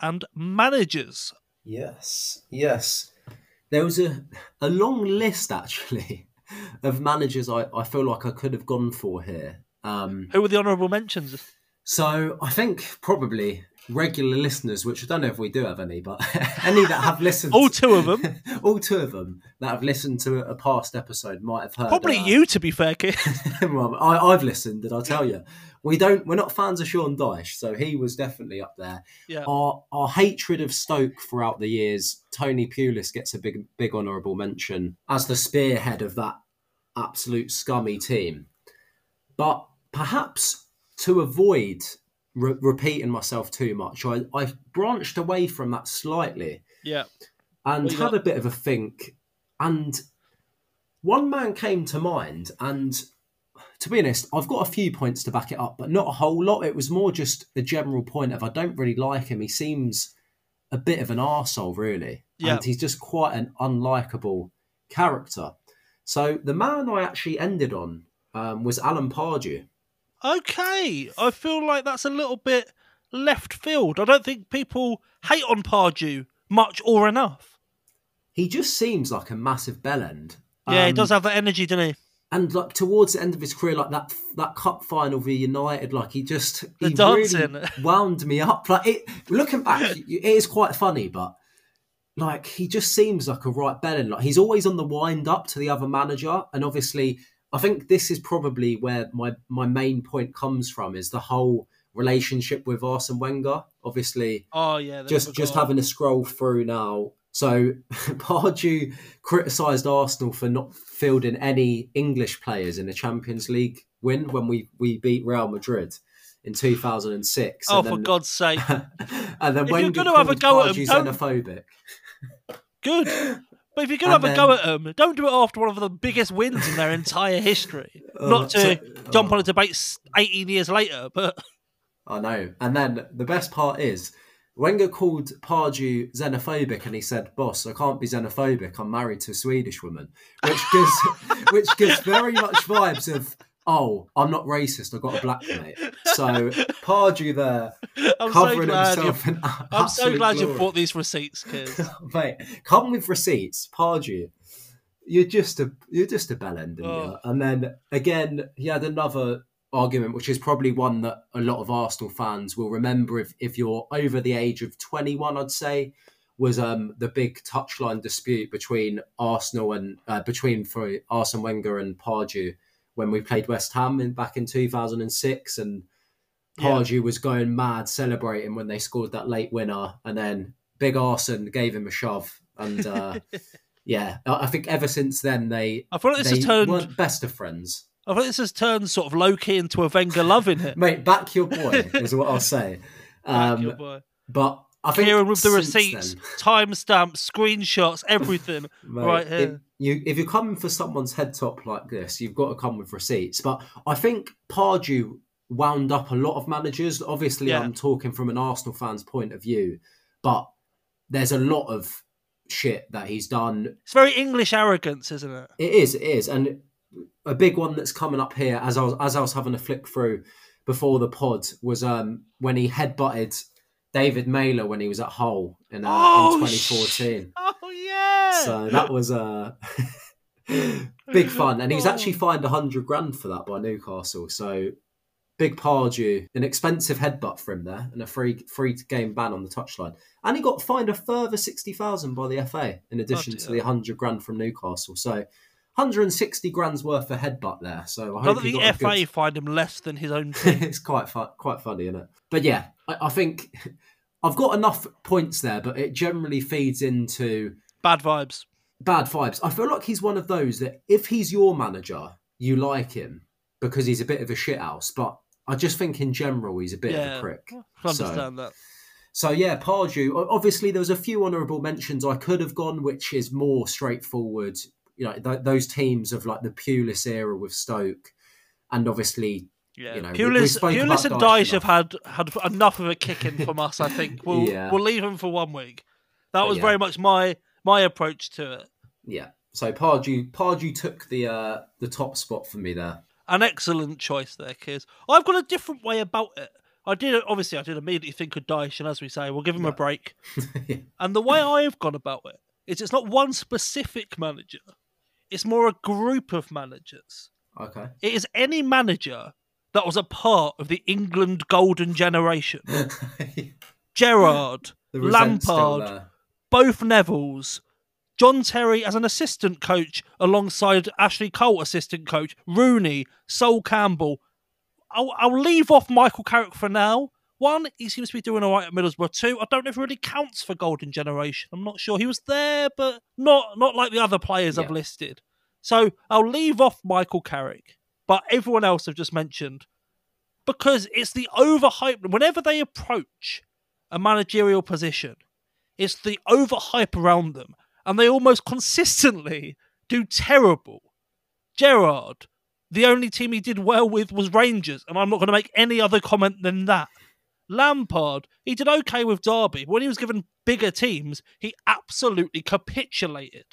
and managers. Yes, yes. There was a a long list actually of managers I, I feel like I could have gone for here. Um, Who were the honourable mentions? So I think probably regular listeners, which I don't know if we do have any, but any that have listened, All two of them. all two of them that have listened to a past episode might have heard. Probably uh, you, to be fair, Keys. well, I, I've listened, did I tell you? We don't. We're not fans of Sean Dyche, so he was definitely up there. Yeah. Our our hatred of Stoke throughout the years. Tony Pulis gets a big big honourable mention as the spearhead of that absolute scummy team. But perhaps to avoid re- repeating myself too much, I, I branched away from that slightly Yeah. and had got? a bit of a think. And one man came to mind, and to be honest, I've got a few points to back it up, but not a whole lot. It was more just a general point of I don't really like him. He seems a bit of an arsehole, really. Yeah. And he's just quite an unlikable character. So the man I actually ended on um, was Alan Pardew. Okay, I feel like that's a little bit left field. I don't think people hate on Pardew much or enough. He just seems like a massive bellend. Yeah, he Um, does have that energy, doesn't he? and like towards the end of his career, like that that cup final for United, like he just The he dancing. really wound me up. Like it, looking back, it is quite funny, but like he just seems like a right bellend. Like he's always on the wind up to the other manager, and obviously I think this is probably where my my main point comes from is the whole relationship with Arsene Wenger. Obviously, Oh yeah, just just having to scroll through now. So Pardew criticised Arsenal for not fielding any English players in the Champions League win when we we beat Real Madrid in 2006. Oh, and for God's sake! and then If you're Wenger gonna have a go at him, xenophobic. Good. But if you're gonna And have a go at them, don't do it after one of the biggest wins in their entire history. Oh, Not to so- jump oh. on a debate 18 years later, but I know. And then the best part is Wenger called Pardew xenophobic, and he said, "Boss, I can't be xenophobic. I'm married to a Swedish woman," which gives which gives very much vibes of. Oh, I'm not racist. I've got a black mate. So Pardew there I'm so covering you. himself in I'm so glad you bought these receipts, kids. Mate, come with receipts, Pardew. You're just a you're just a bellend, aren't Oh. And then again, he had another argument, which is probably one that a lot of Arsenal fans will remember if, if you're over the age of 21, I'd say, was um the big touchline dispute between Arsenal and uh, between for Arsene Wenger and Pardew when we played West Ham in, back in 2006 and Yeah. Was going mad celebrating when they scored that late winner, and then Big Arsene gave him a shove, and uh, yeah, I think ever since then they I feel like this has turned. weren't best of friends. I think this has turned sort of low key into a Wenger love in here. Mate, back your boy is what I'll say. Um, boy. but I think Kieran with the receipts, timestamps, screenshots, everything. mate, right here. You if you're coming for someone's head top like this, you've got to come with receipts. But I think Pardew wound up a lot of managers. Obviously, Yeah. I'm talking from an Arsenal fan's point of view, but there's a lot of shit that he's done It's very English arrogance, isn't it? It is, it is, and a big one that's coming up here as I was as I was having a flick through before the pod was um when he headbutted David Meyler when he was at Hull in, uh, Oh, in 2014. Oh yeah. So that was uh, big fun, and he's actually Oh. fined hundred grand for that by Newcastle. So big Pardew, an expensive headbutt for him there, and a free free game ban on the touchline, and he got fined a further sixty thousand by the FA in addition Bloody to the hundred grand from Newcastle. So. 160 grand's worth of headbutt there, so I Not hope that he the a FA good- find him less than his own team. it's quite fun, quite funny, isn't it? But yeah, I, I think I've got enough points there, but it generally feeds into Bad vibes. bad vibes. I feel like he's one of those that if he's your manager, you like him because he's a bit of a shithouse. But I just think in general he's a bit of a prick. I can So- understand that. So yeah, Pardew. Obviously, there was a few honourable mentions I could have gone, which is more straightforward. You know, th- those teams of like the Pulis era with Stoke, and obviously Yeah, you know, we- Pulis, we spoke Pulis and Dyche have had had enough of a kicking from us. I think we'll Yeah. we'll leave them for one week. That But was yeah. very much my my approach to it. yeah. So Pardew, Pardew took the uh, the top spot for me there. An excellent choice there, kids. I've got a different way about it. I did obviously I did immediately think of Dyche, and as we say, we'll give him a Yeah. break. And the way I've gone about it is it's not one specific manager. It's more a group of managers. okay. It is any manager that was a part of the England golden generation. Gerrard, the resent's still Lampard. Both Nevilles, John Terry as an assistant coach alongside Ashley Cole, assistant coach, Rooney, Sol Campbell. I'll, I'll leave off Michael Carrick for now. One, he seems to be doing all right at Middlesbrough. Two, I don't know if it really counts for Golden Generation. I'm not sure. He was there, but not not like the other players I've listed. So I'll leave off Michael Carrick, but everyone else I've just mentioned because it's the overhype. Whenever they approach a managerial position, it's the overhype around them, and they almost consistently do terrible. Gerrard, the only team he did well with was Rangers, and I'm not going to make any other comment than that. Lampard, he did okay with Derby, but when he was given bigger teams, he absolutely capitulated.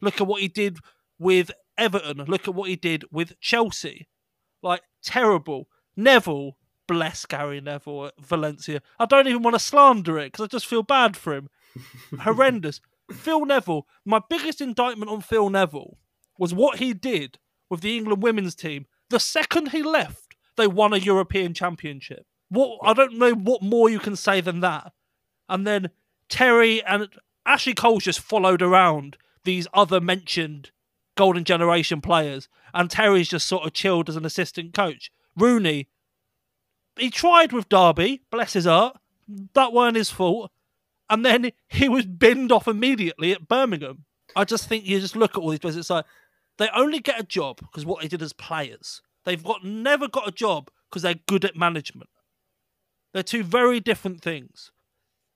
Look at what he did with Everton. Look at what he did with Chelsea. Like, terrible. Neville, bless Gary Neville at Valencia. I don't even want to slander it because I just feel bad for him. Horrendous. Phil Neville, my biggest indictment on Phil Neville was what he did with the England women's team. The second he left, they won a European Championship. What I don't know what more you can say than that. And then Terry and Ashley Cole just followed around these other mentioned golden generation players, and Terry's just sort of chilled as an assistant coach. Rooney, he tried with Derby, bless his heart. That weren't his fault. And then he was binned off immediately at Birmingham. I just think you just look at all these players. It's like they only get a job because what they did as players. They've got never got a job because they're good at management. They're two very different things.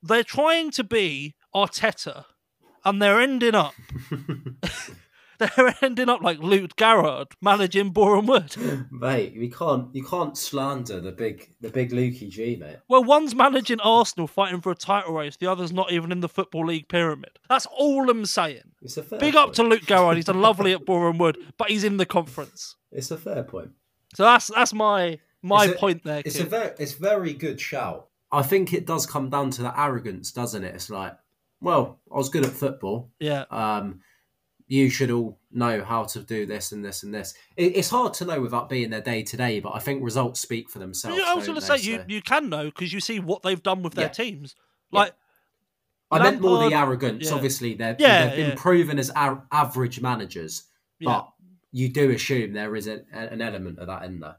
They're trying to be Arteta, and they're ending up they're ending up like Luke Garrard managing Boreham Wood. mate, you can't you can't slander the big the big Lukey G, mate. Well, one's managing Arsenal fighting for a title race, the other's not even in the Football League pyramid. That's all I'm saying. It's a fair Big point. up to Luke Garrard. He's done lovely at Boreham Wood, but he's in the conference. It's a fair point. So that's that's my my It's a- point there. It's Kid. a very, it's very good shout. I think it does come down to the arrogance, doesn't it? It's like, well, I was good at football. yeah. Um, you should all know how to do this and this and this. It, it's hard to know without being there day to day, but I think results speak for themselves. Yeah, I was going to say they? you, you can know because you see what they've done with their Yeah. teams. Yeah. Like I meant more the arrogance. yeah. Obviously, they're, Yeah, they've been proven as a- average managers, yeah. but you do assume there is a, an element of that in there.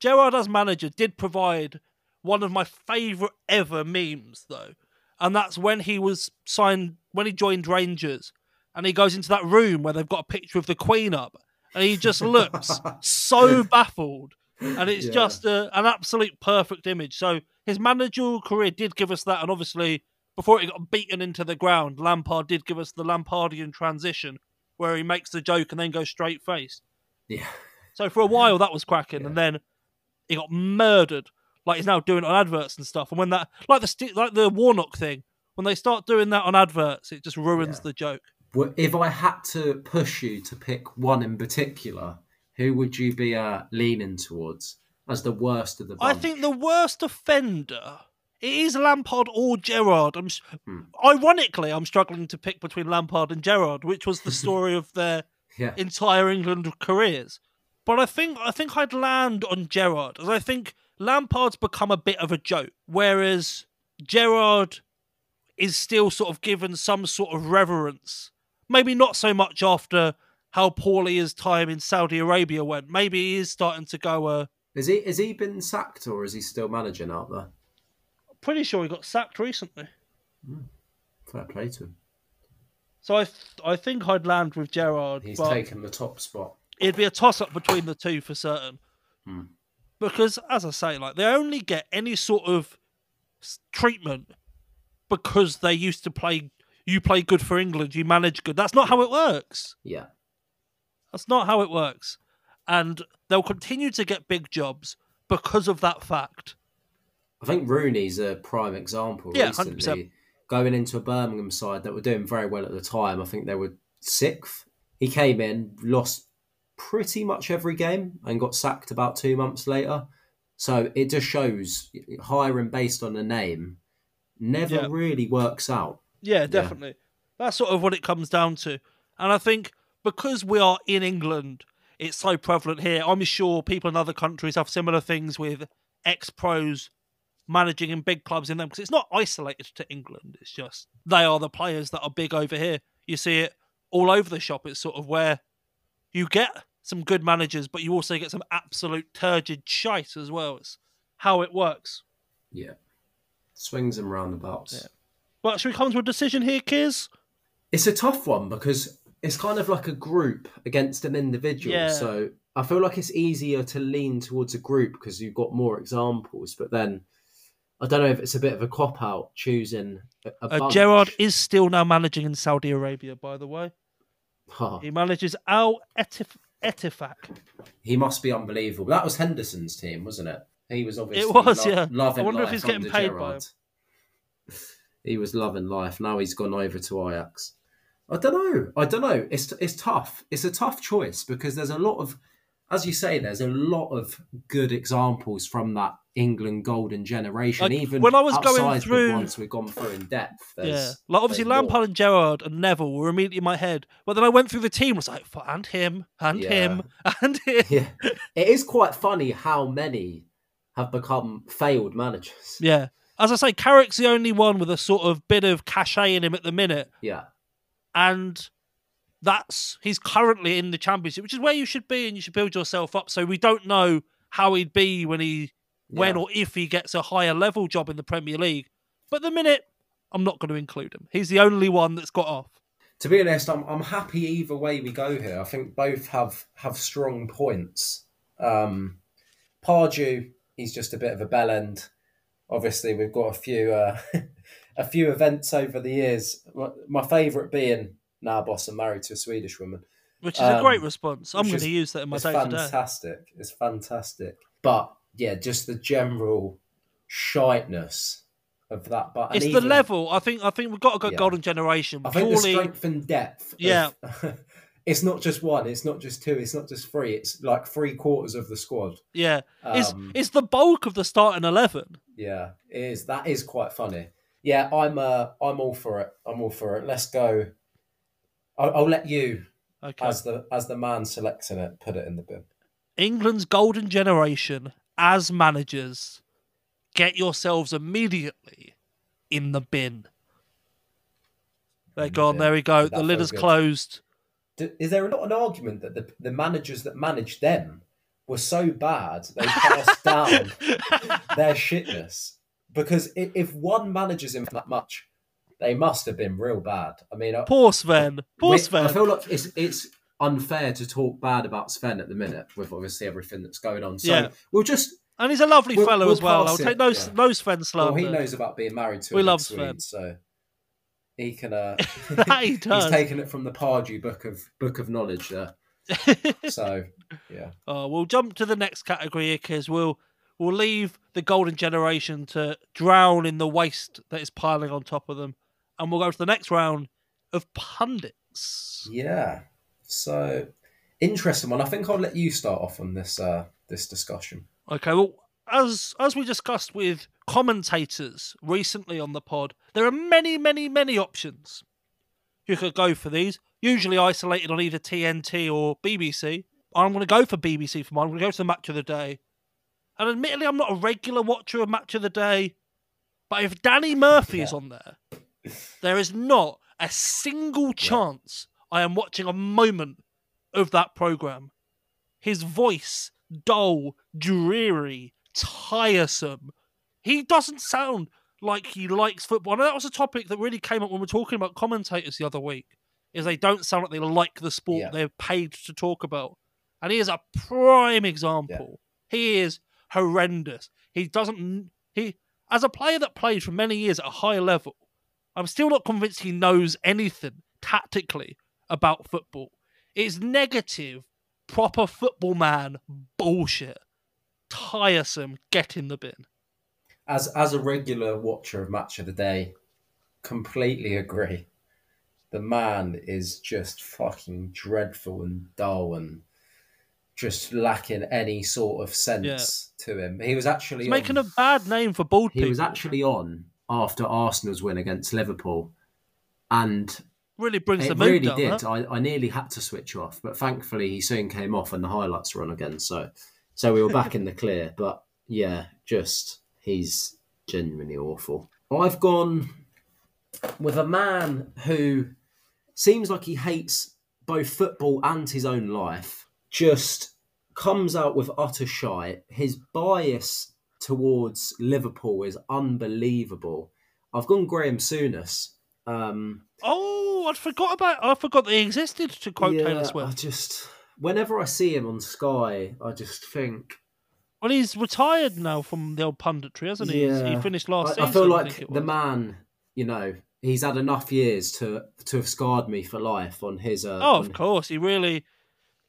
Gerrard as manager did provide one of my favourite ever memes though, and that's when he was signed when he joined Rangers, and he goes into that room where they've got a picture of the Queen up, and he just looks so baffled, and it's Yeah. just a, an absolute perfect image. So his managerial career did give us that, and obviously before he got beaten into the ground, Lampard did give us the Lampardian transition where he makes the joke and then goes straight faced. Yeah. So for a while that was cracking, and then he got murdered. Like he's now doing it on adverts and stuff. And when that, like the like the Warnock thing, when they start doing that on adverts, it just ruins Yeah. the joke. If I had to push you to pick one in particular, who would you be uh, leaning towards as the worst of the bunch? I think the worst offender it is Lampard or Gerrard. I'm Hmm. ironically I'm struggling to pick between Lampard and Gerrard, which was the story of their yeah. entire England careers. But I think I think I'd land on Gerrard, as I think Lampard's become a bit of a joke, whereas Gerrard is still sort of given some sort of reverence. Maybe not so much after how poorly his time in Saudi Arabia went. Maybe he is starting to go. Uh, Is he has he been sacked or is he still managing out there? pretty sure he got sacked recently. Fair play to him. So I th- I think I'd land with Gerrard. He's taken the top spot. it'd be a toss up between the two for certain. Hmm. Because, as I say, like they only get any sort of treatment because they used to play. You play good for England. You manage good. That's not how it works. Yeah. That's not how it works. And they'll continue to get big jobs because of that fact. I think Rooney's a prime example Yeah, recently. 100%. Going into a Birmingham side that were doing very well at the time. I think they were sixth. He came in, lost pretty much every game, and got sacked about two months later. So it just shows hiring based on a name never Yeah. really works out. Yeah, definitely. That's sort of what it comes down to. And I think because we are in England, it's so prevalent here. I'm sure people in other countries have similar things with ex pros managing in big clubs in them because it's not isolated to England. It's just they are the players that are big over here. You see it all over the shop. It's sort of where you get some good managers, but you also get some absolute turgid shite as well. It's how it works. Yeah. Swings and roundabouts. Yeah. But should we come to a decision here, Kiz? It's a tough one because it's kind of like a group against an individual. Yeah. So I feel like it's easier to lean towards a group because you've got more examples. But then I don't know if it's a bit of a cop out choosing a, a Uh, bunch. Gerrard is still now managing in Saudi Arabia, by the way. Huh. He manages Al Etif- Ettifaq. He must be unbelievable. That was Henderson's team, wasn't it? He was obviously It was, lo- yeah. loving I wonder if he's getting under paid by Gerrard. He was loving life. Now he's gone over to Ajax. I don't know. I don't know. It's it's tough. It's a tough choice because there's a lot of, as you say, there's a lot of good examples from that England golden generation. Like, even when I was outside going the through- ones we've gone through in depth. Yeah. Like, obviously, there's more. Lampard and Gerrard and Neville were immediately in my head. But then I went through the team, was like, and him, and Yeah. him, and him. Yeah, it is quite funny how many have become failed managers. Yeah. As I say, Carrick's the only one with a sort of bit of cachet in him at the minute. Yeah, And that's he's currently in the championship, which is where you should be, and you should build yourself up. So we don't know how he'd be when he, when Yeah. or if he gets a higher level job in the Premier League. But the minute, I'm not going to include him. He's the only one that's got off. To be honest, I'm I'm happy either way we go here. I think both have have strong points. Um, Pardew, he's just a bit of a bell end. Obviously, we've got a few uh, a few events over the years. My, favourite being now boss and married to a Swedish woman. Which is a great Um, response. I'm going to use that in my day to day. fantastic. It's fantastic. But yeah, just the general shiteness of that. But It's the level. I think. I think we've got a good Yeah. golden generation. I think the strength and depth. of- Yeah. it's not just one. It's not just two. It's not just three. It's like three quarters of the squad. yeah, it's Um, it's the bulk of the starting eleven. Yeah, it is. That is quite funny. Yeah, I'm. Uh, I'm all for it. I'm all for it. Let's go. I'll, I'll let you, Okay. as the as the man selecting it, put it in the bin. England's golden generation as managers, get yourselves immediately in the bin. They're gone. There we go. That The lid is good. closed. Is there not an argument that the the managers that managed them were so bad they passed down their shitness? Because if, if one manages him that much, they must have been real bad. I mean, Poor Sven. Poor Sven. I feel like it's it's unfair to talk bad about Sven at the minute with obviously everything that's going on. So Yeah. we'll just and he's a lovely We'll- fellow we'll as well. I'll take no, yeah. no Sven well, he knows about being married to We love Swede, Sven. so he can. Uh, he he's taken it from the Pardew book of book of knowledge there. so yeah, Oh, we'll jump to the next category here because we'll we'll leave the golden generation to drown in the waste that is piling on top of them, and we'll go to the next round of pundits. yeah. So interesting one. I think I'll let you start off on this uh, this discussion. Okay, well, as as we discussed with commentators recently on the pod, there are many, many, many options you could go for these. Usually isolated on either TNT or BBC. I'm going to go for BBC for mine. I'm going to go to the match of the day. And admittedly, I'm not a regular watcher of match of the day, but if Danny Murphy is on there, there is not a single chance I am watching a moment of that program. His voice, dull, dreary, tiresome. He doesn't sound like he likes football. And that was a topic that really came up when we were talking about commentators the other week. Is they don't sound like they like the sport Yeah. they're paid to talk about. And he is a prime example. He is horrendous. He doesn't he as a player that played for many years at a high level, I'm still not convinced he knows anything tactically about football. It's negative, proper football man bullshit. Tiresome, get in the bin. As as a regular watcher of Match of the Day, completely agree. The man is just fucking dreadful and dull and just lacking any sort of sense to him. He was actually He's making a bad name for bald He people. was actually on after Arsenal's win against Liverpool, and really brings the mood really down. did. that. I, I nearly had to switch off, but thankfully he soon came off and the highlights were on again. So, so we were back in the clear. But yeah, just he's genuinely awful. I've gone with a man who seems like he hates both football and his own life. Just comes out with utter shite. His bias towards Liverpool is unbelievable. I've gone Graham Souness. Um, Oh, I forgot about. I forgot they existed. To quote Taylor I Swift. just whenever I see him on Sky, I just think Well, he's retired now from the old punditry, hasn't he? He's- He finished last I, season. I feel like it the man, you know, he's had enough years to to have scarred me for life on his. Uh, Oh, on- of course, he really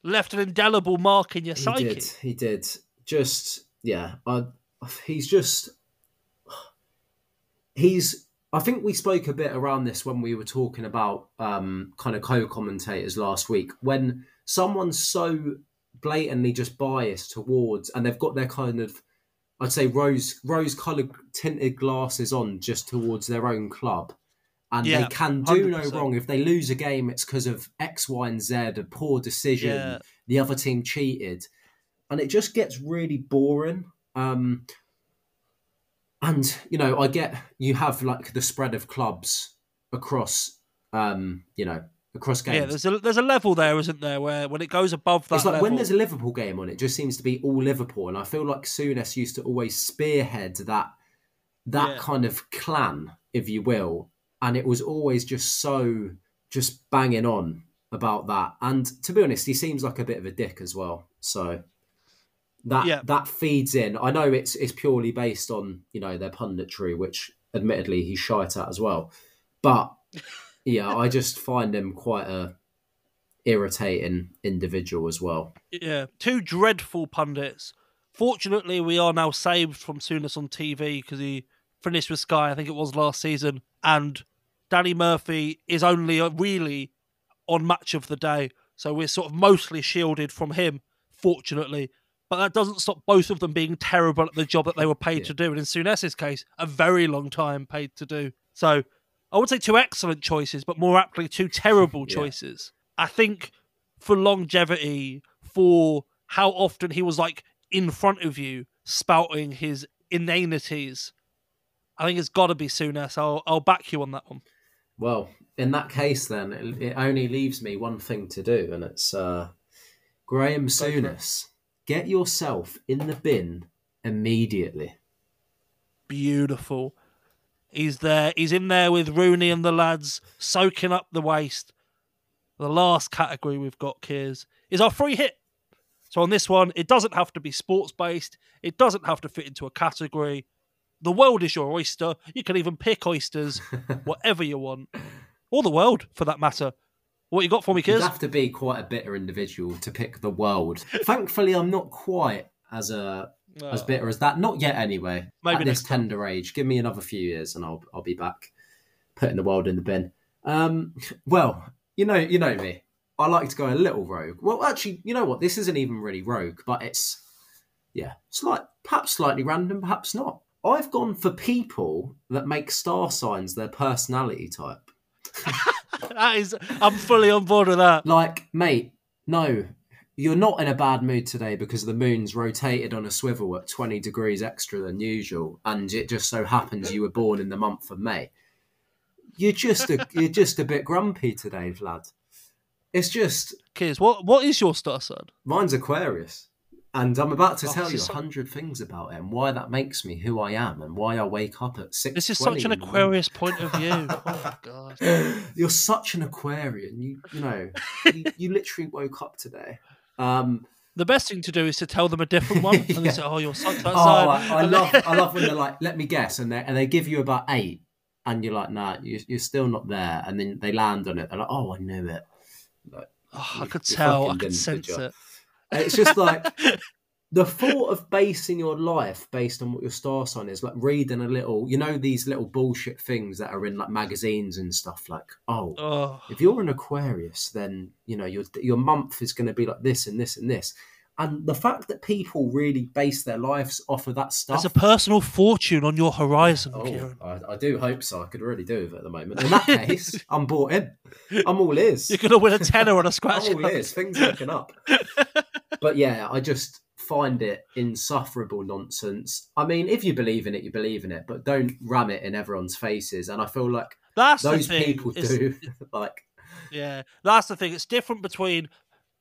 left an indelible mark in your psyche. he psyche. did. He did. Just yeah, I, he's just he's. I think we spoke a bit around this when we were talking about um, kind of co-commentators last week. When someone's so blatantly just biased towards, and they've got their kind of, I'd say rose rose coloured tinted glasses on just towards their own club, and Yeah, they can do no 100%. wrong. If they lose a game, it's because of X, Y, and Z, a poor decision. Yeah. The other team cheated, and it just gets really boring. Um, and you know, I get you have like the spread of clubs across, um, you know, across games. Yeah, there's a there's a level there, isn't there, where when it goes above that it's like level, when there's a Liverpool game on, it just seems to be all Liverpool, and I feel like Souness used to always spearhead that that Yeah. kind of clan, if you will, and it was always just so just banging on about that. And to be honest, he seems like a bit of a dick as well. So that Yeah. that feeds in. I know it's it's purely based on you know their punditry, which admittedly he's shite at as well, but yeah, I just find him quite a irritating individual as well. yeah, two dreadful pundits. Fortunately, we are now saved from Souness on TV because he finished with Sky, I think it was last season, and Danny Murphy is only uh, really on match of the day, so we're sort of mostly shielded from him. Fortunately, but that doesn't stop both of them being terrible at the job that they were paid Yeah. to do, and in Souness's case, a very long time paid to do. So I would say two excellent choices, but more aptly two terrible Yeah. choices. I think for longevity, for how often he was like in front of you spouting his inanities, I think it's got to be Souness. I'll I'll back you on that one. Well, in that case, then it, it only leaves me one thing to do, and it's uh, Graham for Get yourself in the bin immediately. Beautiful. He's there. He's in there with Rooney and the lads, soaking up the waste. The last category we've got, Kiers, is our free hit. So on this one, it doesn't have to be sports based. It doesn't have to fit into a category. The world is your oyster. You can even pick oysters, whatever you want, or the world for that matter. What you got for me, kids You'd have to be quite a bitter individual to pick the world. Thankfully, I'm not quite as a as Oh, bitter as that. Not yet, anyway. Maybe At this time. tender age, give me another few years, and I'll I'll be back putting the world in the bin. Um, well, you know, you know me. I like to go a little rogue. Well, actually, you know what? This isn't even really rogue, but it's yeah, slight, perhaps slightly random, perhaps not. I've gone for people that make star signs their personality type. that is, I'm fully on board with that. Like, mate, no, you're not in a bad mood today because the moon's rotated on a swivel at 20 degrees extra than usual, and it just so happens you were born in the month of May. You're just a you're just a bit grumpy today, Vlad. It's just kids what what is your star sign? mine's Aquarius, and I'm about to Oh, tell you a hundred things about it and why that makes me who I am and why I wake up at six. This is such an Aquarius point of view. Oh god. You're such an Aquarian. You you know you, you literally woke up today. Um, The best thing to do is to tell them a different one, and Yeah. they say, "Oh, you're such that oh. I, I love then- I love when they're like, let me guess, and they and they give you about eight, and you're like, nah, you, you're still not there, and then they land on it. They're like, oh, I knew it. Oh, I could tell. I could sense it. It's just like the thought of basing your life based on what your star sign is, like reading a little, you know, these little bullshit things that are in like magazines and stuff. Like, oh, Oh, if you're an Aquarius, then you know your your month is going to be like this and this and this. And the fact that people really base their lives off of that stuff. there's a personal fortune on your horizon, Oh. I, I do hope so. I could really do with it at the moment. In that case, I'm bought in. I'm all ears. You're gonna win a tenner on a scratch. I'm all ears. Things are looking up. but yeah, I just find it insufferable nonsense. I mean, if you believe in it, you believe in it, but don't ram it in everyone's faces. And I feel like That's those people It's- do. like, Yeah, that's the thing. It's different between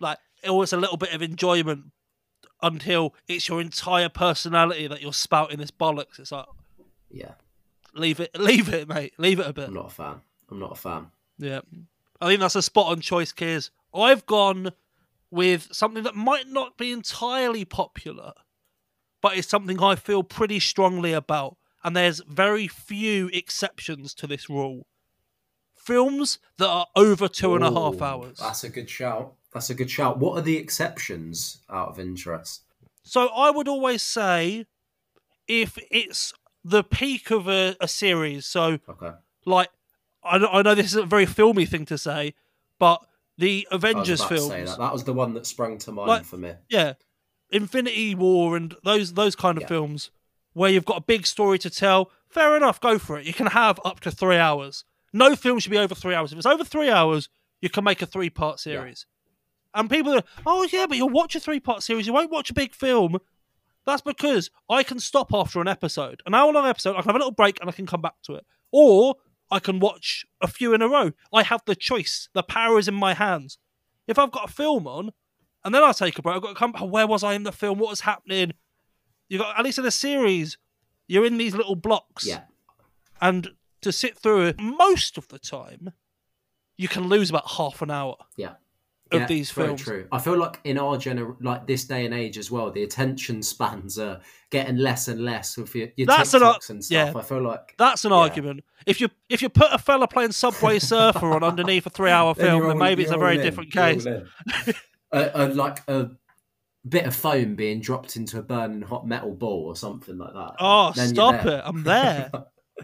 like always a little bit of enjoyment until it's your entire personality that you're spouting this bollocks. It's like yeah, leave it, leave it, mate, leave it a bit. I'm not a fan. I'm not a fan. Yeah, I think that's a spot on choice, Kiers. I've gone with something that might not be entirely popular, but it's something I feel pretty strongly about, and there's very few exceptions to this rule. Films that are over two and a half Ooh, hours. That's a good shout. That's a good shout. What are the exceptions out of interest? So I would always say if it's the peak of a, a series, so Okay. like I I know this is a very filmy thing to say, but the Avengers about to films, say that. That was the one that sprung to mind Like- for me. yeah, Infinity War and those those kind of Yeah. films where you've got a big story to tell. Fair enough, go for it. You can have up to three hours. No film should be over three hours. If it's over three hours, you can make a three part series. And people are, oh yeah, but you'll watch a three part series. You won't watch a big film. That's because I can stop after an episode, an hour long episode. I can have a little break and I can come back to it. Or I can watch a few in a row. I have the choice. The power is in my hands. If I've got a film on, and then I take a break, I've got to come. Oh, where was I in the film? What was happening? You got at least in a series, you're in these little blocks, Yeah. and to sit through it most of the time, you can lose about half an hour Yeah. Of Yeah, these very films. True. I feel like in our gener, like this day and age as well, the attention spans are getting less and less with your, your That's TikToks ar- and stuff. yeah. I feel like That's an Yeah. argument. If you if you put a fella playing Subway Surfer on underneath a three hour film, then maybe it's a very in. different case. in. a, a like a bit of foam being dropped into a burning hot metal ball or something like that. Oh, stop it! I'm there.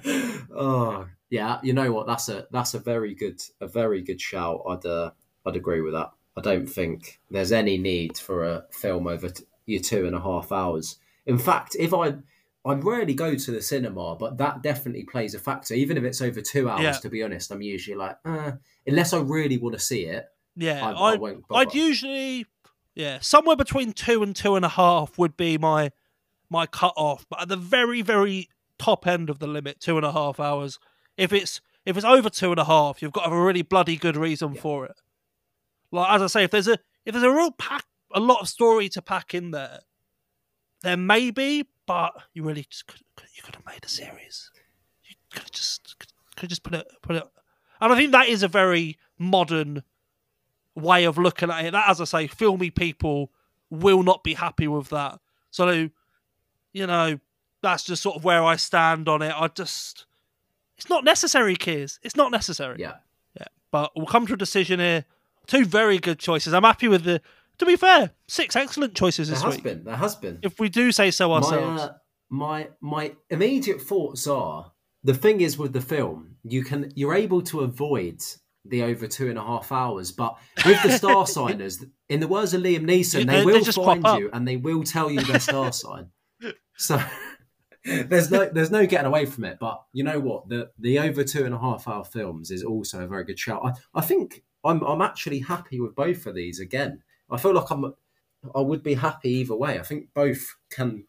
oh yeah, you know what? That's a that's a very good a very good shout. I'd uh, I'd agree with that. I don't think there's any need for a film over t- your two and a half hours. In fact, if I I rarely go to the cinema, but that definitely plays a factor. Even if it's over two hours, Yeah. to be honest, I'm usually like, uh, unless I really want to see it, Yeah, I, I I'd, won't. I'd usually, yeah, somewhere between two and two and a half would be my my cut off. But at the very very top end of the limit, two and a half hours. If it's if it's over two and a half, you've got to have a really bloody good reason Yeah. for it. Like as I say, if there's a if there's a real pack, a lot of story to pack in there, then maybe. But you really just could, you could have made a series. You could have just could have just put it put it. And I think that is a very modern way of looking at it. That, as I say, filmy people will not be happy with that. So, you know, that's just sort of where I stand on it. I just, it's not necessary, Kears. It's not necessary. Yeah. Yeah. But we'll come to a decision here. Two very good choices. I'm happy with the. To be fair, six excellent choices There this has week. been. There has been. If we do say so my, ourselves. uh, my my immediate thoughts are the thing is with the film you can you're able to avoid the over two and a half hours but with the star signers in the words of liam neeson they they- they will just find you and they will tell you their star sign so there's no there's no getting away from it but you know what the the over two and a half hour films is also a very good shout i, I think i'm i'm actually happy with both of these again i feel like i'm i would be happy either way i think both can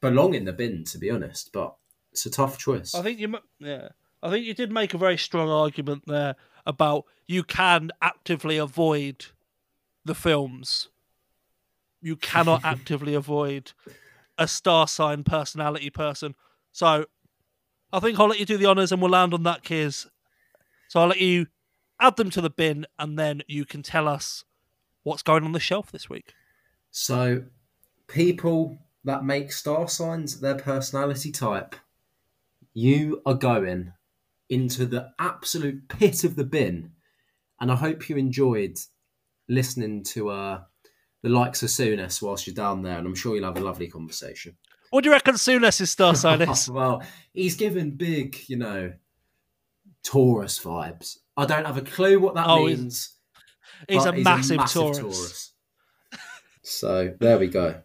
belong in the bin, to be honest. But it's a tough choice. I think you, yeah, I think you did make a very strong argument there about you can actively avoid the films. You cannot actively avoid a star sign personality person. So, I think I'll let you do the honors, and we'll land on that, Kiz. So I'll let you add them to the bin, and then you can tell us what's going on the shelf this week. So, people that make star signs their personality type, you are going into the absolute pit of the bin. And I hope you enjoyed listening to uh, the likes of Souness whilst you're down there. And I'm sure you'll have a lovely conversation. What do you reckon Souness' is star sign is? well, he's given big, you know, Taurus vibes. I don't have a clue what that Oh, he's- means. He's but a massive, Taurus. So there we go.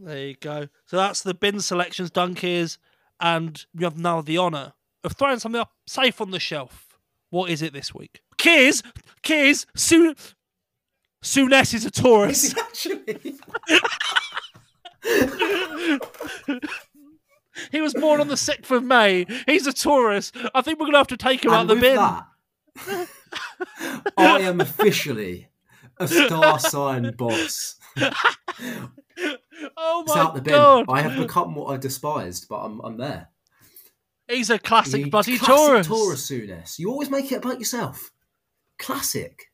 There you go. So that's the bin selections done, Kears, and you have now the honour of throwing something up safe on the shelf. What is it this week? Kears, Kears, Soon, Souness is a Taurus. actually. he was born on the sixth of May. He's a Taurus. I think we're gonna have to take him out and the bin. that, I am officially a star sign boss. Oh my out the bin. god! I have become what I despised, but I'm, I'm there. He's a classic You bloody classic Taurus. Taurus. You always make it about yourself. Classic.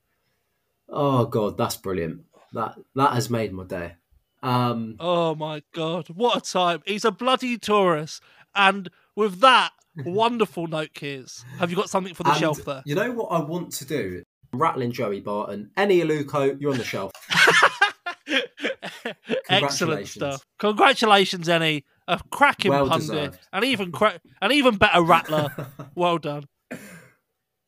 Oh god, that's brilliant. That that has made my day. Um, Oh my god, what a time. He's a bloody Taurus. And with that wonderful note, Kears, have you got something for the and shelf there? You know what I want to do? Rattling Joey Barton. Eni Aluko, you're on the shelf. Excellent stuff. Congratulations, Eni. A cracking Well pundit. deserved. And even cra- an even better rattler. well done.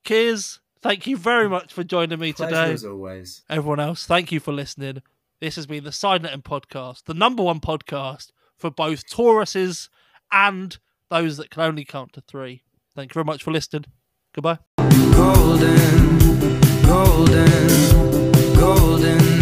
Kears, thank you very much for joining me Pleasure today. as always. Everyone else, thank you for listening. This has been the Sidetting podcast, the number one podcast for both Tauruses and those that can only count to three. Thank you very much for listening. Goodbye. Golden, golden, golden.